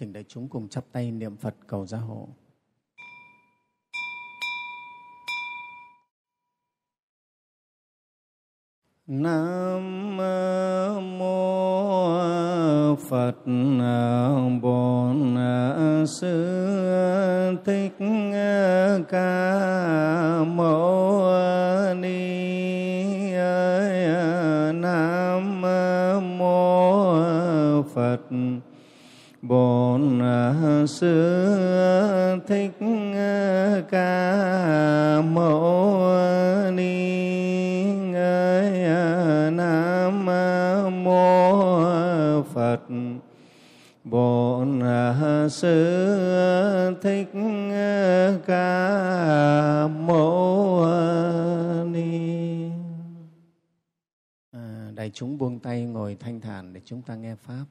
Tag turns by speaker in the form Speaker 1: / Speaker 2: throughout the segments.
Speaker 1: Thỉnh đại chúng cùng chắp tay niệm Phật cầu gia hộ. Nam mô Phật Bổn Sư Thích Ca Mâu Ni Nam mô Phật Bổn Sư à, Thích à, Ca Mâu à, Phật Bổn Sư Thích Ca Mâu Ni à, Đại chúng buông tay ngồi thanh thản để chúng ta nghe Pháp.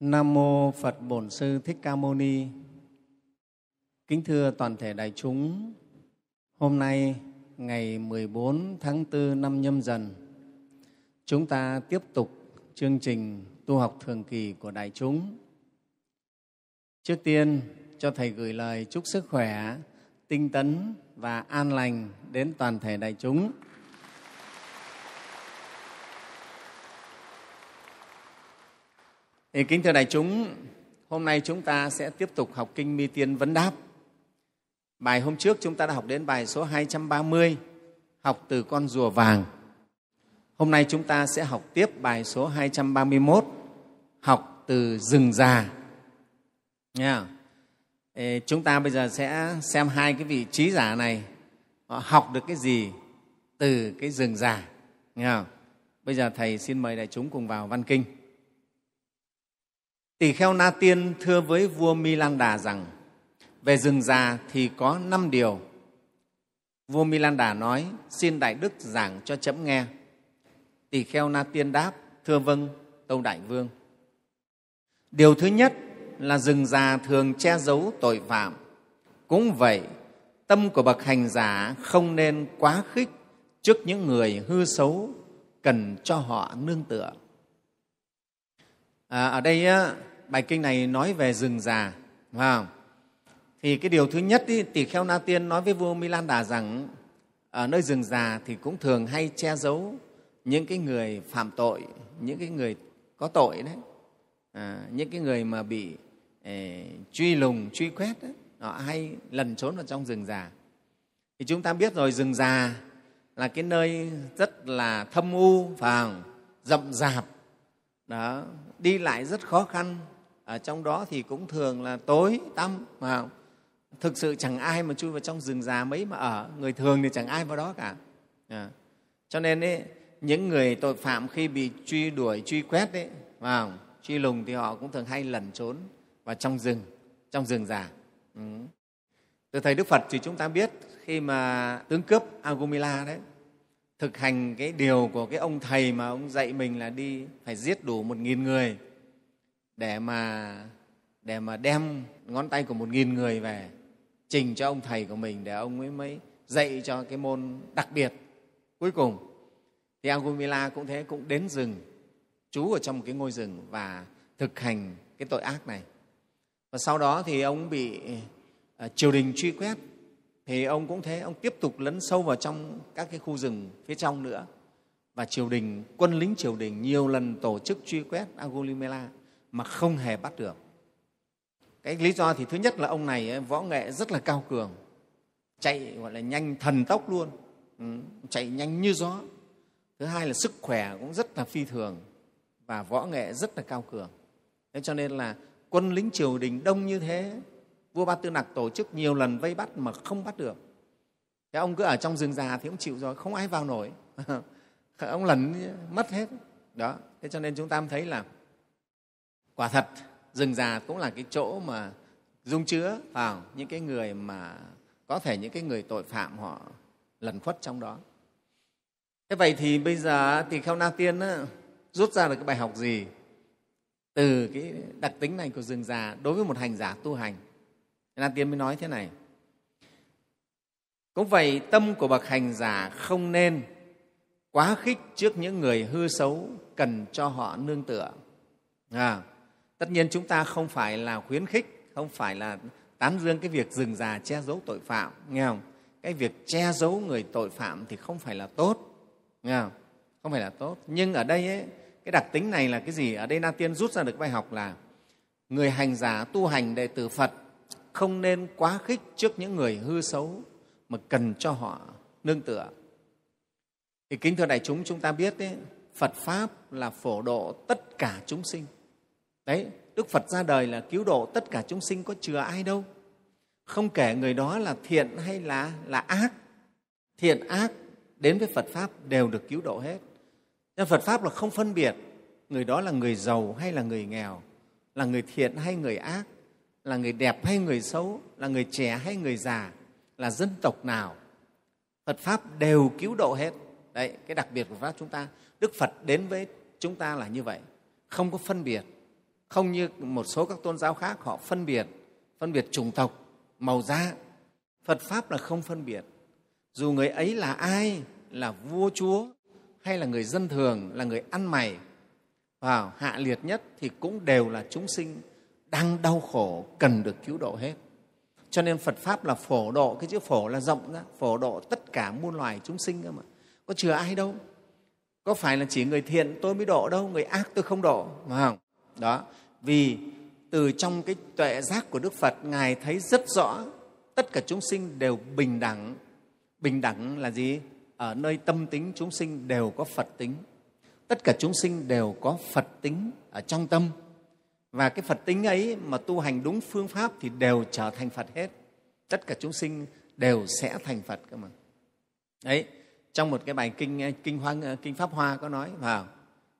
Speaker 1: Nam Mô Phật Bổn Sư Thích Ca Mâu Ni Kính thưa toàn thể đại chúng, hôm nay ngày 14 tháng 4 năm nhâm dần Chúng ta tiếp tục chương trình tu học thường kỳ của đại chúng. Trước tiên, cho Thầy gửi lời chúc sức khỏe, tinh tấn và an lành đến toàn thể đại chúng. Thì kính thưa đại chúng, hôm nay chúng ta sẽ tiếp tục học Kinh Mi Tiên Vấn Đáp. Bài hôm trước chúng ta đã học đến bài số 230, học từ con rùa vàng. Hôm nay chúng ta sẽ học tiếp bài số 231, học từ rừng già. Nha. Chúng ta bây giờ sẽ xem hai cái vị trí giả này họ học được cái gì từ cái rừng già. Nghe Bây giờ Thầy xin mời đại chúng cùng vào văn kinh. Tỷ kheo Na Tiên thưa với vua Milan Đà rằng về rừng già thì có năm điều. Vua Milan Đà nói, xin Đại Đức giảng cho chấm nghe. Tỳ kheo Na Tiên đáp, thưa vâng, Tâu Đại Vương. Điều thứ nhất là rừng già thường che giấu tội phạm. Cũng vậy, tâm của bậc hành giả không nên quá khích trước những người hư xấu cần cho họ nương tựa. À, ở đây á, bài kinh này nói về rừng già, phải không? Thì cái điều thứ nhất, ý, tỷ kheo Na Tiên nói với vua Milan Đà rằng ở nơi rừng già thì cũng thường hay che giấu những cái người phạm tội những cái người có tội đấy. À, những cái người mà bị eh, truy lùng truy quét đấy, họ hay lần trốn vào trong rừng già. Thì chúng ta biết rồi rừng già là cái nơi rất là thâm u và rậm rạp. Đó đi lại rất khó khăn ở trong đó thì cũng thường là tối tăm mà thực sự chẳng ai mà chui vào trong rừng già mấy mà ở. Người thường thì chẳng ai vào đó cả. À. cho nên ấy, những người tội phạm khi bị truy đuổi truy quét đấy vào truy lùng thì họ cũng thường hay lẩn trốn vào trong rừng trong rừng già. Ừ. từ thầy đức phật thì chúng ta biết khi mà tướng cướp agumila đấy thực hành cái điều của cái ông thầy mà ông dạy mình là đi phải giết đủ một nghìn người để mà để mà đem ngón tay của một nghìn người về trình cho ông thầy của mình để ông ấy mới dạy cho cái môn đặc biệt. Cuối cùng thì Agumila cũng thế cũng đến rừng trú ở trong một cái ngôi rừng và thực hành cái tội ác này. Và sau đó thì ông bị uh, triều đình truy quét. Thì ông cũng thế ông tiếp tục lấn sâu vào trong các cái khu rừng phía trong nữa. Và triều đình quân lính triều đình nhiều lần tổ chức truy quét Agumila mà không hề bắt được. Cái lý do thì thứ nhất là ông này ấy, võ nghệ rất là cao cường chạy gọi là nhanh thần tốc luôn ừ, chạy nhanh như gió. Thứ hai là sức khỏe cũng rất là phi thường và võ nghệ rất là cao cường. Thế cho nên là quân lính triều đình đông như thế vua ba tư nặc tổ chức nhiều lần vây bắt mà không bắt được. Thế ông cứ ở trong rừng già thì ông chịu rồi không ai vào nổi. Ông lần mất hết. Đó thế cho nên chúng ta thấy là quả thật rừng già cũng là cái chỗ mà dung chứa vào những cái người mà có thể những cái người tội phạm họ lẩn khuất trong đó. Thế vậy thì bây giờ tỳ kheo na tiên á, rút ra được cái bài học gì từ cái đặc tính này của rừng già đối với một hành giả tu hành? Na tiên mới nói thế này. Cũng vậy tâm của bậc hành giả không nên quá khích trước những người hư xấu cần cho họ nương tựa. À, tất nhiên chúng ta không phải là khuyến khích không phải là tán dương cái việc rừng già che giấu tội phạm nghe không? Cái việc che giấu người tội phạm thì không phải là tốt nghe không? Không phải là tốt. Nhưng ở đây ấy, cái đặc tính này là cái gì? Ở đây na tiên rút ra được bài học là người hành giả tu hành đệ tử phật không nên quá khích trước những người hư xấu mà cần cho họ nương tựa. Thì kính thưa đại chúng chúng ta biết đấy, phật pháp là phổ độ tất cả chúng sinh đấy, đức phật ra đời là cứu độ tất cả chúng sinh có chừa ai đâu. Không kể người đó là thiện hay là là ác. Thiện, ác, đến với phật pháp đều được cứu độ hết. Nên phật pháp là không phân biệt người đó là người giàu hay là người nghèo, là người thiện hay người ác, là người đẹp hay người xấu, là người trẻ hay người già, là dân tộc nào. Phật pháp đều cứu độ hết. Đấy, cái đặc biệt của pháp chúng ta, đức phật đến với chúng ta là như vậy, không có phân biệt không như một số các tôn giáo khác, họ phân biệt phân biệt chủng tộc, màu da. Phật pháp là không phân biệt. Dù người ấy là ai, là vua chúa, hay là người dân thường, là người ăn mày, vào hạ liệt nhất thì cũng đều là chúng sinh đang đau khổ, cần được cứu độ hết. Cho nên phật pháp là phổ độ, cái chữ phổ là rộng ra phổ độ tất cả muôn loài chúng sinh cơ mà. Có chừa ai đâu? Có phải là chỉ người thiện tôi mới độ đâu, người ác tôi không độ, phải không? Đó vì từ trong cái tuệ giác của đức phật, ngài thấy rất rõ tất cả chúng sinh đều bình đẳng. Bình đẳng là gì? Ở nơi tâm tính chúng sinh đều có phật tính. Tất cả chúng sinh đều có phật tính ở trong tâm. Và cái phật tính ấy mà tu hành đúng phương pháp thì đều trở thành phật hết. Tất cả chúng sinh đều sẽ thành phật cơ mà. Đấy, trong một cái bài kinh kinh hoa kinh pháp hoa có nói, vào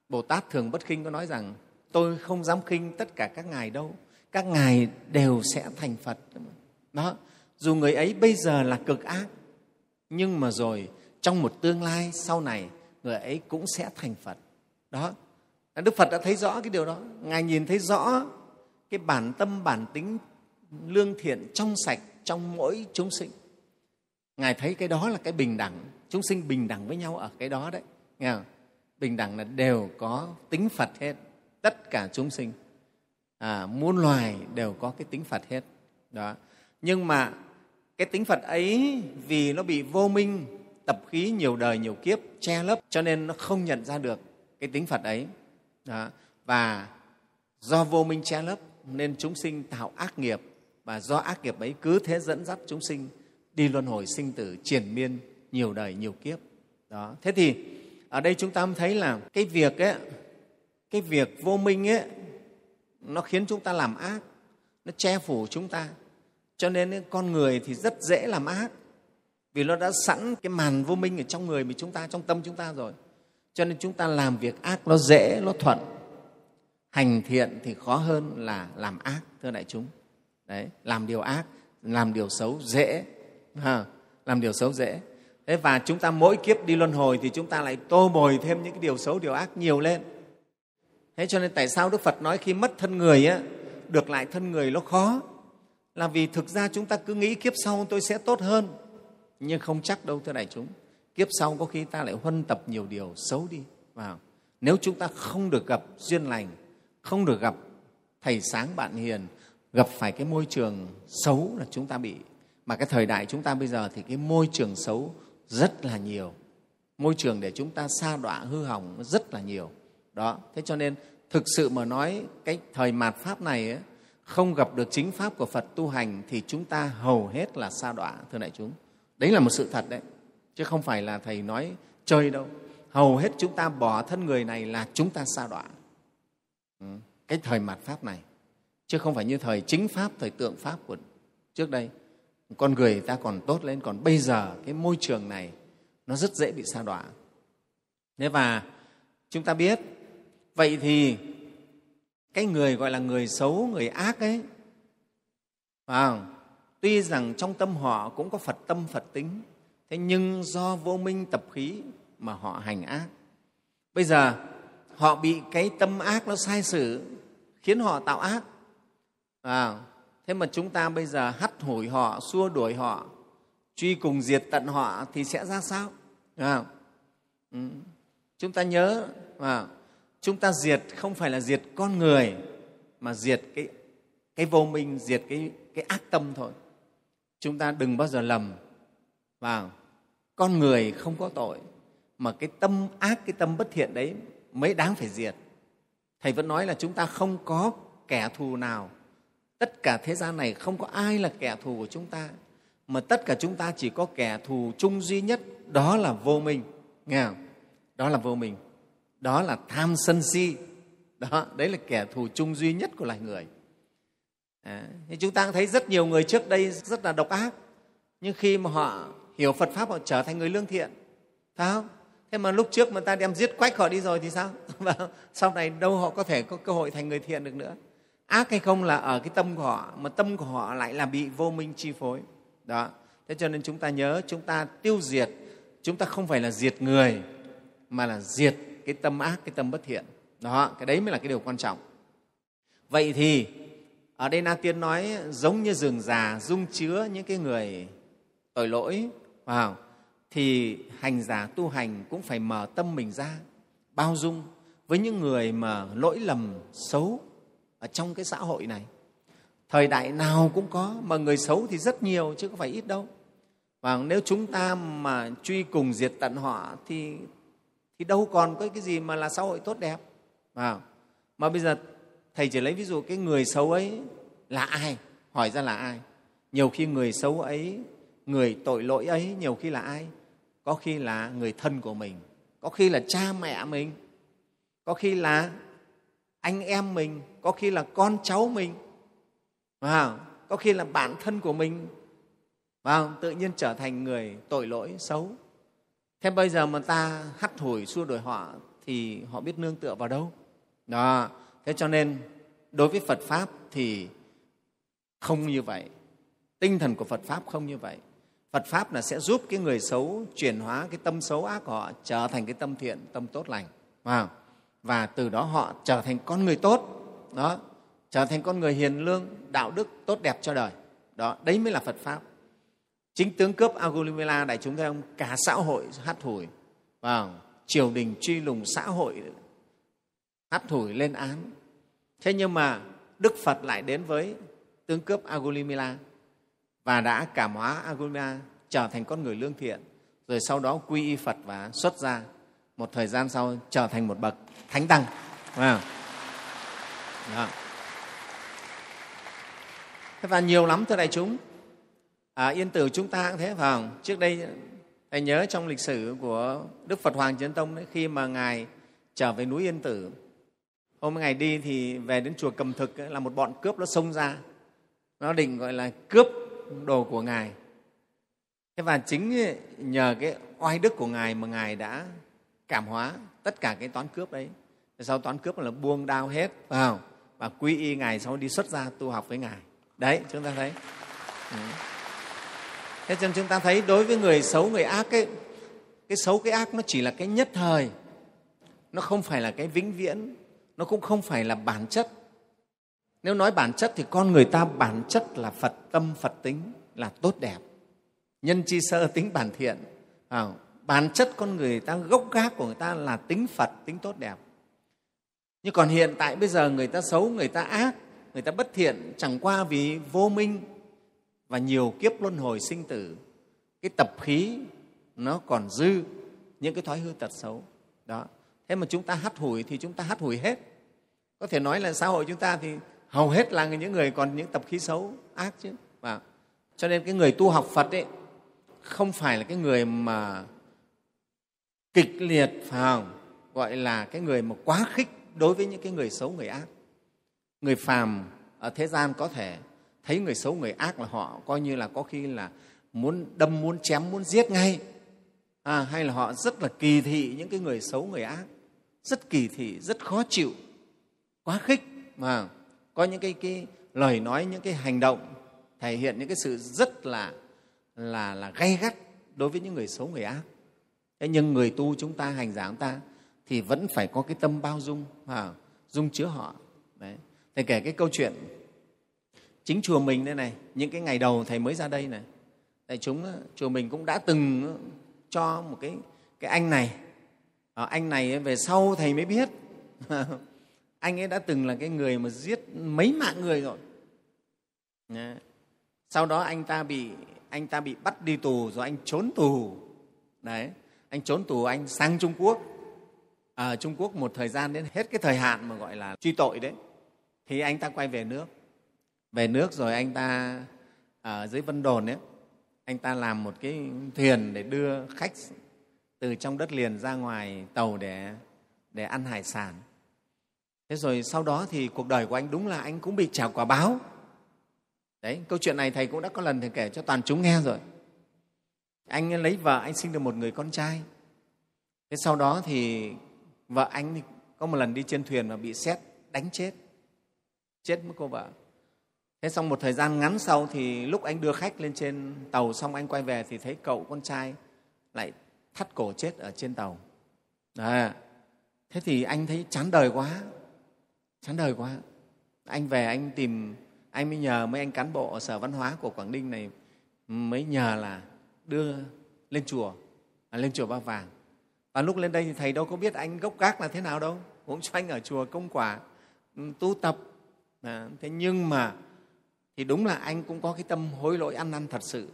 Speaker 1: bồ tát thường bất khinh có nói rằng tôi không dám khinh tất cả các ngài đâu. Các ngài đều sẽ thành phật. Đó, dù người ấy bây giờ là cực ác, nhưng mà rồi, trong một tương lai sau này, người ấy cũng sẽ thành phật. Đó, đức phật đã thấy rõ cái điều đó. Ngài nhìn thấy rõ cái bản tâm, bản tính lương thiện trong sạch trong mỗi chúng sinh. Ngài thấy cái đó là cái bình đẳng. Chúng sinh bình đẳng với nhau ở cái đó đấy. Nghe không? bình đẳng là đều có tính phật hết tất cả chúng sinh à, muôn loài đều có cái tính phật hết. Đó. Nhưng mà cái tính phật ấy vì nó bị vô minh tập khí nhiều đời nhiều kiếp che lấp cho nên nó không nhận ra được cái tính phật ấy. Đó. và do vô minh che lấp nên chúng sinh tạo ác nghiệp và do ác nghiệp ấy cứ thế dẫn dắt chúng sinh đi luân hồi sinh tử triền miên nhiều đời nhiều kiếp. Đó. Thế thì ở đây chúng ta thấy là cái việc ấy, cái việc vô minh ấy nó khiến chúng ta làm ác nó che phủ chúng ta. Cho nên con người thì rất dễ làm ác vì nó đã sẵn cái màn vô minh ở trong người mà chúng ta trong tâm chúng ta rồi. Cho nên chúng ta làm việc ác nó dễ nó thuận. Hành thiện thì khó hơn là làm ác thưa đại chúng. Đấy làm điều ác làm điều xấu dễ. Ha, làm điều xấu dễ. Thế và chúng ta mỗi kiếp đi luân hồi thì chúng ta lại tô bồi thêm những cái điều xấu điều ác nhiều lên thế cho nên tại sao đức phật nói khi mất thân người á, được lại thân người nó khó? Là vì thực ra chúng ta cứ nghĩ kiếp sau tôi sẽ tốt hơn. Nhưng không chắc đâu, thưa đại chúng. Kiếp sau có khi ta lại huân tập nhiều điều xấu đi, vào. Nếu chúng ta không được gặp duyên lành, không được gặp thầy sáng bạn hiền, gặp phải cái môi trường xấu là chúng ta bị. Mà cái thời đại chúng ta bây giờ thì cái môi trường xấu rất là nhiều. Môi trường để chúng ta sa đọa hư hỏng rất là nhiều. Đó, thế cho nên thực sự mà nói cái thời mạt pháp này ấy, không gặp được chính pháp của phật tu hành thì chúng ta hầu hết là sa đọa thưa đại chúng. Đấy là một sự thật đấy chứ không phải là thầy nói chơi đâu. Hầu hết chúng ta bỏ thân người này là chúng ta sa đọa. Ừ, cái thời mạt pháp này chứ không phải như thời chính pháp thời tượng pháp của trước đây. Con người ta còn tốt lên còn bây giờ cái môi trường này nó rất dễ bị sa đọa. Thế và chúng ta biết vậy thì cái người gọi là người xấu người ác ấy phải không? tuy rằng trong tâm họ cũng có phật tâm phật tính thế nhưng do vô minh tập khí mà họ hành ác. Bây giờ họ bị cái tâm ác nó sai sử khiến họ tạo ác à, thế mà chúng ta bây giờ hắt hủi họ xua đuổi họ truy cùng diệt tận họ thì sẽ ra sao? À, ừ. chúng ta nhớ à, chúng ta diệt không phải là diệt con người, mà diệt cái cái vô minh, diệt cái cái ác tâm thôi. Chúng ta đừng bao giờ lầm vào con người không có tội, mà cái tâm ác, cái tâm bất thiện đấy mới đáng phải diệt. Thầy vẫn nói là chúng ta không có kẻ thù nào. Tất cả thế gian này không có ai là kẻ thù của chúng ta, mà tất cả chúng ta chỉ có kẻ thù chung duy nhất, đó là vô minh. Nghe không? đó là vô minh đó là tham sân si. Đó đấy là kẻ thù chung duy nhất của loài người. À, thì chúng ta thấy rất nhiều người trước đây rất là độc ác. Nhưng khi mà họ hiểu phật pháp họ trở thành người lương thiện. Phải không? Thế mà lúc trước mà ta đem giết quách họ đi rồi thì sao? Và sau này đâu họ có thể có cơ hội thành người thiện được nữa. Ác hay không là ở cái tâm của họ mà tâm của họ lại là bị vô minh chi phối. Đó. Thế cho nên chúng ta nhớ chúng ta tiêu diệt. Chúng ta không phải là diệt người mà là diệt cái tâm ác, cái tâm bất thiện. Đó, cái đấy mới là cái điều quan trọng. Vậy thì, ở đây na tiên nói giống như rừng già dung chứa những cái người tội lỗi, vào, thì hành giả tu hành cũng phải mở tâm mình ra, bao dung với những người mà lỗi lầm, xấu ở trong cái xã hội này. Thời đại nào cũng có, mà người xấu thì rất nhiều, chứ không phải ít đâu. Và nếu chúng ta mà truy cùng diệt tận họ thì thì đâu còn có cái gì mà là xã hội tốt đẹp? À? mà bây giờ thầy chỉ lấy ví dụ cái người xấu ấy là ai? Hỏi ra là ai? Nhiều khi người xấu ấy, người tội lỗi ấy nhiều khi là ai? Có khi là người thân của mình. Có khi là cha mẹ mình. Có khi là anh em mình. Có khi là con cháu mình. À? có khi là bạn thân của mình. À? tự nhiên trở thành người tội lỗi xấu thế bây giờ mà ta hắt hủi xua đuổi họ thì họ biết nương tựa vào đâu? Đó, thế cho nên đối với phật pháp thì không như vậy. Tinh thần của phật pháp không như vậy. Phật pháp là sẽ giúp cái người xấu chuyển hóa cái tâm xấu ác của họ trở thành cái tâm thiện, tâm tốt lành. Wow. và từ đó họ trở thành con người tốt. Đó, trở thành con người hiền lương, đạo đức tốt đẹp cho đời. Đó, đấy mới là phật pháp chính tướng cướp Agulimala đại chúng thấy không cả xã hội hát thủi vào vâng, triều đình truy lùng xã hội hát thủi lên án. Thế nhưng mà đức phật lại đến với tướng cướp Agulimala và đã cảm hóa Agulimala trở thành con người lương thiện. Rồi sau đó quy y Phật và xuất ra một thời gian sau trở thành một bậc thánh tăng. Wow. Đó. Thế và nhiều lắm thưa đại chúng à, yên tử chúng ta cũng thế phải không trước đây thầy nhớ trong lịch sử của đức phật hoàng trấn tông đấy khi mà ngài trở về núi yên tử hôm ngày đi thì về đến chùa cầm thực ấy, là một bọn cướp nó xông ra. Nó định gọi là cướp đồ của ngài. Thế và chính nhờ cái oai đức của ngài mà ngài đã cảm hóa tất cả cái toán cướp đấy. Sau toán cướp là buông đao hết vào và quy y ngài sau đi xuất gia tu học với ngài. Đấy chúng ta thấy. Ừ thế cho nên chúng ta thấy đối với người xấu người ác ấy, cái xấu cái ác nó chỉ là cái nhất thời. Nó không phải là cái vĩnh viễn. Nó cũng không phải là bản chất. Nếu nói bản chất thì con người ta bản chất là phật tâm phật tính là tốt đẹp. Nhân chi sơ tính bản thiện. À, bản chất con người ta gốc gác của người ta là tính phật tính tốt đẹp. Nhưng còn hiện tại bây giờ người ta xấu người ta ác người ta bất thiện chẳng qua vì vô minh và nhiều kiếp luân hồi sinh tử, cái tập khí nó còn dư những cái thói hư tật xấu. Đó. Thế mà chúng ta hắt hủi thì chúng ta hắt hủi hết. Có thể nói là xã hội chúng ta thì hầu hết là những người còn những tập khí xấu, ác chứ. Và cho nên cái người tu học phật ấy, không phải là cái người mà kịch liệt phải không gọi là cái người mà quá khích đối với những cái người xấu, người ác. Người phàm ở thế gian có thể thấy người xấu người ác là họ coi như là có khi là muốn đâm muốn chém muốn giết ngay. À, hay là họ rất là kỳ thị những cái người xấu người ác. Rất kỳ thị rất khó chịu quá khích. Mà có những cái, cái lời nói những cái hành động thể hiện những cái sự rất là là là gay gắt đối với những người xấu người ác. Thế nhưng người tu chúng ta hành giả chúng ta thì vẫn phải có cái tâm bao dung à, dung chứa họ. Đấy. Thì kể cái câu chuyện chính chùa mình đây này những cái ngày đầu thầy mới ra đây này. Thầy chúng ờ, chùa mình cũng đã từng ờ, cho một cái cái anh này. À, anh này về sau thầy mới biết. Anh ấy đã từng là cái người mà giết mấy mạng người rồi. Sau đó anh ta bị anh ta bị bắt đi tù rồi anh trốn tù. Đấy anh trốn tù anh sang trung quốc. Ở trung quốc một thời gian đến hết cái thời hạn mà gọi là truy tội đấy. Thì anh ta quay về nước về nước rồi anh ta ở dưới vân đồn ấy, anh ta làm một cái thuyền để đưa khách từ trong đất liền ra ngoài tàu để để ăn hải sản. Thế rồi sau đó thì cuộc đời của anh đúng là anh cũng bị trả quả báo. Đấy, câu chuyện này thầy cũng đã có lần thầy kể cho toàn chúng nghe rồi. Anh lấy vợ anh sinh được một người con trai. Thế sau đó thì vợ anh có một lần đi trên thuyền mà bị xét đánh chết. Chết mất cô vợ thế xong một thời gian ngắn sau thì lúc anh đưa khách lên trên tàu xong anh quay về thì thấy cậu con trai lại thắt cổ chết ở trên tàu. À, thế thì anh thấy chán đời quá chán đời quá. Anh về anh tìm anh mới nhờ mấy anh cán bộ ở sở văn hóa của quảng ninh này mới nhờ là đưa lên chùa à, lên chùa ba vàng. Và lúc lên đây thì thầy đâu có biết anh gốc gác là thế nào đâu cũng cho anh ở chùa công quả ừ, tu tập. À, thế nhưng mà thì đúng là anh cũng có cái tâm hối lỗi ăn năn thật sự.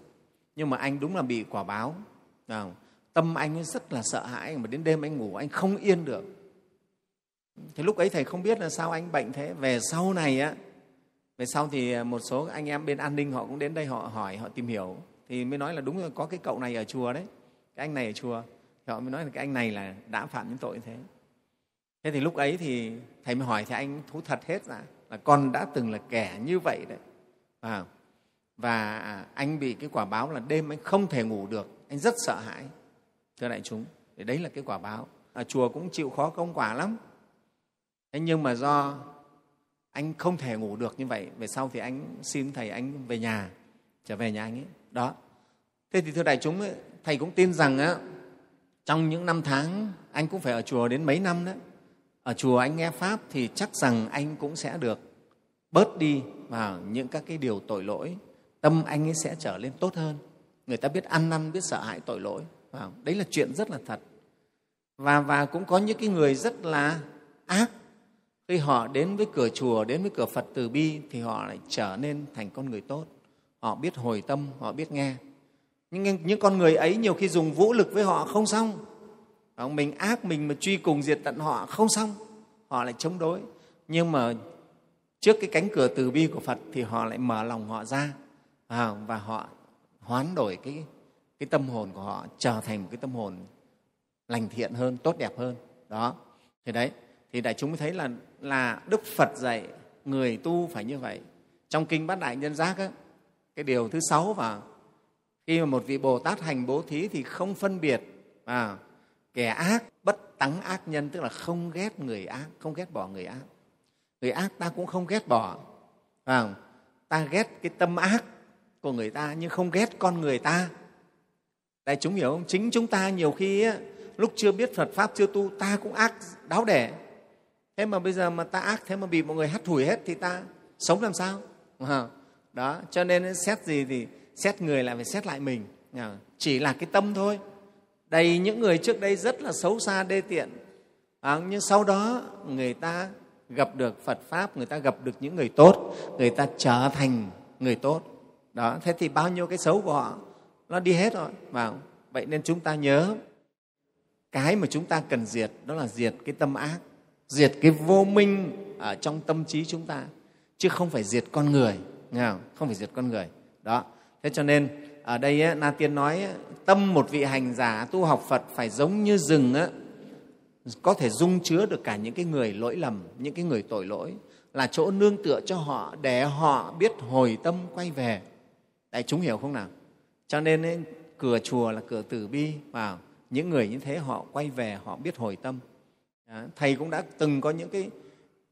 Speaker 1: Nhưng mà anh đúng là bị quả báo. Tâm anh rất là sợ hãi, mà đến đêm anh ngủ anh không yên được. Thì lúc ấy thầy không biết là sao anh bệnh thế. Về sau này á, về sau thì một số anh em bên an ninh họ cũng đến đây họ hỏi, họ tìm hiểu. Thì mới nói là đúng là có cái cậu này ở chùa đấy. Cái anh này ở chùa. Thì họ mới nói là cái anh này là đã phạm những tội như thế. Thế thì lúc ấy thì thầy mới hỏi, thì anh thú thật hết ra là con đã từng là kẻ như vậy đấy à, và anh bị cái quả báo là đêm anh không thể ngủ được anh rất sợ hãi. Thưa đại chúng để đấy là cái quả báo. À, chùa cũng chịu khó công quả lắm. Thế nhưng mà do anh không thể ngủ được như vậy về sau thì anh xin thầy anh về nhà trở về nhà anh ấy. Đó. Thế thì thưa đại chúng ấy, thầy cũng tin rằng á, trong những năm tháng anh cũng phải ở chùa đến mấy năm đó ở chùa anh nghe pháp thì chắc rằng anh cũng sẽ được bớt đi vào những các cái điều tội lỗi, tâm anh ấy sẽ trở lên tốt hơn. Người ta biết ăn năn, biết sợ hãi tội lỗi. Vào đấy là chuyện rất là thật. Và và cũng có những cái người rất là ác. Khi họ đến với cửa chùa, đến với cửa phật từ bi thì họ lại trở nên thành con người tốt. Họ biết hồi tâm, họ biết nghe. Nhưng những con người ấy nhiều khi dùng vũ lực với họ không xong. Vâng, mình ác mình mà truy cùng diệt tận họ không xong. Họ lại chống đối. Nhưng mà trước cái cánh cửa từ bi của phật thì họ lại mở lòng họ ra. À, và họ hoán đổi cái, cái tâm hồn của họ trở thành một cái tâm hồn lành thiện hơn tốt đẹp hơn. Đó. Thì đấy thì đại chúng mới thấy là là đức phật dạy người tu phải như vậy. Trong kinh bát đại nhân giác á, cái điều thứ sáu và khi mà một vị bồ tát hành bố thí thì không phân biệt à, kẻ ác bất tắng ác nhân tức là không ghét người ác không ghét bỏ người ác người ác ta cũng không ghét bỏ à, ta ghét cái tâm ác của người ta nhưng không ghét con người ta. Đại chúng hiểu không? Chính chúng ta nhiều khi á, lúc chưa biết phật pháp chưa tu ta cũng ác đáo đẻ. Thế mà bây giờ mà ta ác thế mà bị mọi người hắt hủi hết thì ta sống làm sao? À, đó cho nên xét gì thì xét người lại phải xét lại mình chỉ là cái tâm thôi. Đầy những người trước đây rất là xấu xa đê tiện. À, nhưng sau đó người ta gặp được phật pháp người ta gặp được những người tốt người ta trở thành người tốt. Đó thế thì bao nhiêu cái xấu của họ nó đi hết rồi. Vào vậy nên chúng ta nhớ cái mà chúng ta cần diệt đó là diệt cái tâm ác diệt cái vô minh ở trong tâm trí chúng ta chứ không phải diệt con người nghe không? không phải diệt con người. Đó thế cho nên ở đây na tiên nói tâm một vị hành giả tu học phật phải giống như rừng á, có thể dung chứa được cả những cái người lỗi lầm những cái người tội lỗi là chỗ nương tựa cho họ để họ biết hồi tâm quay về. Đại chúng hiểu không nào? Cho nên ấy, cửa chùa là cửa tử bi vào những người như thế họ quay về họ biết hồi tâm. Đó. thầy cũng đã từng có những cái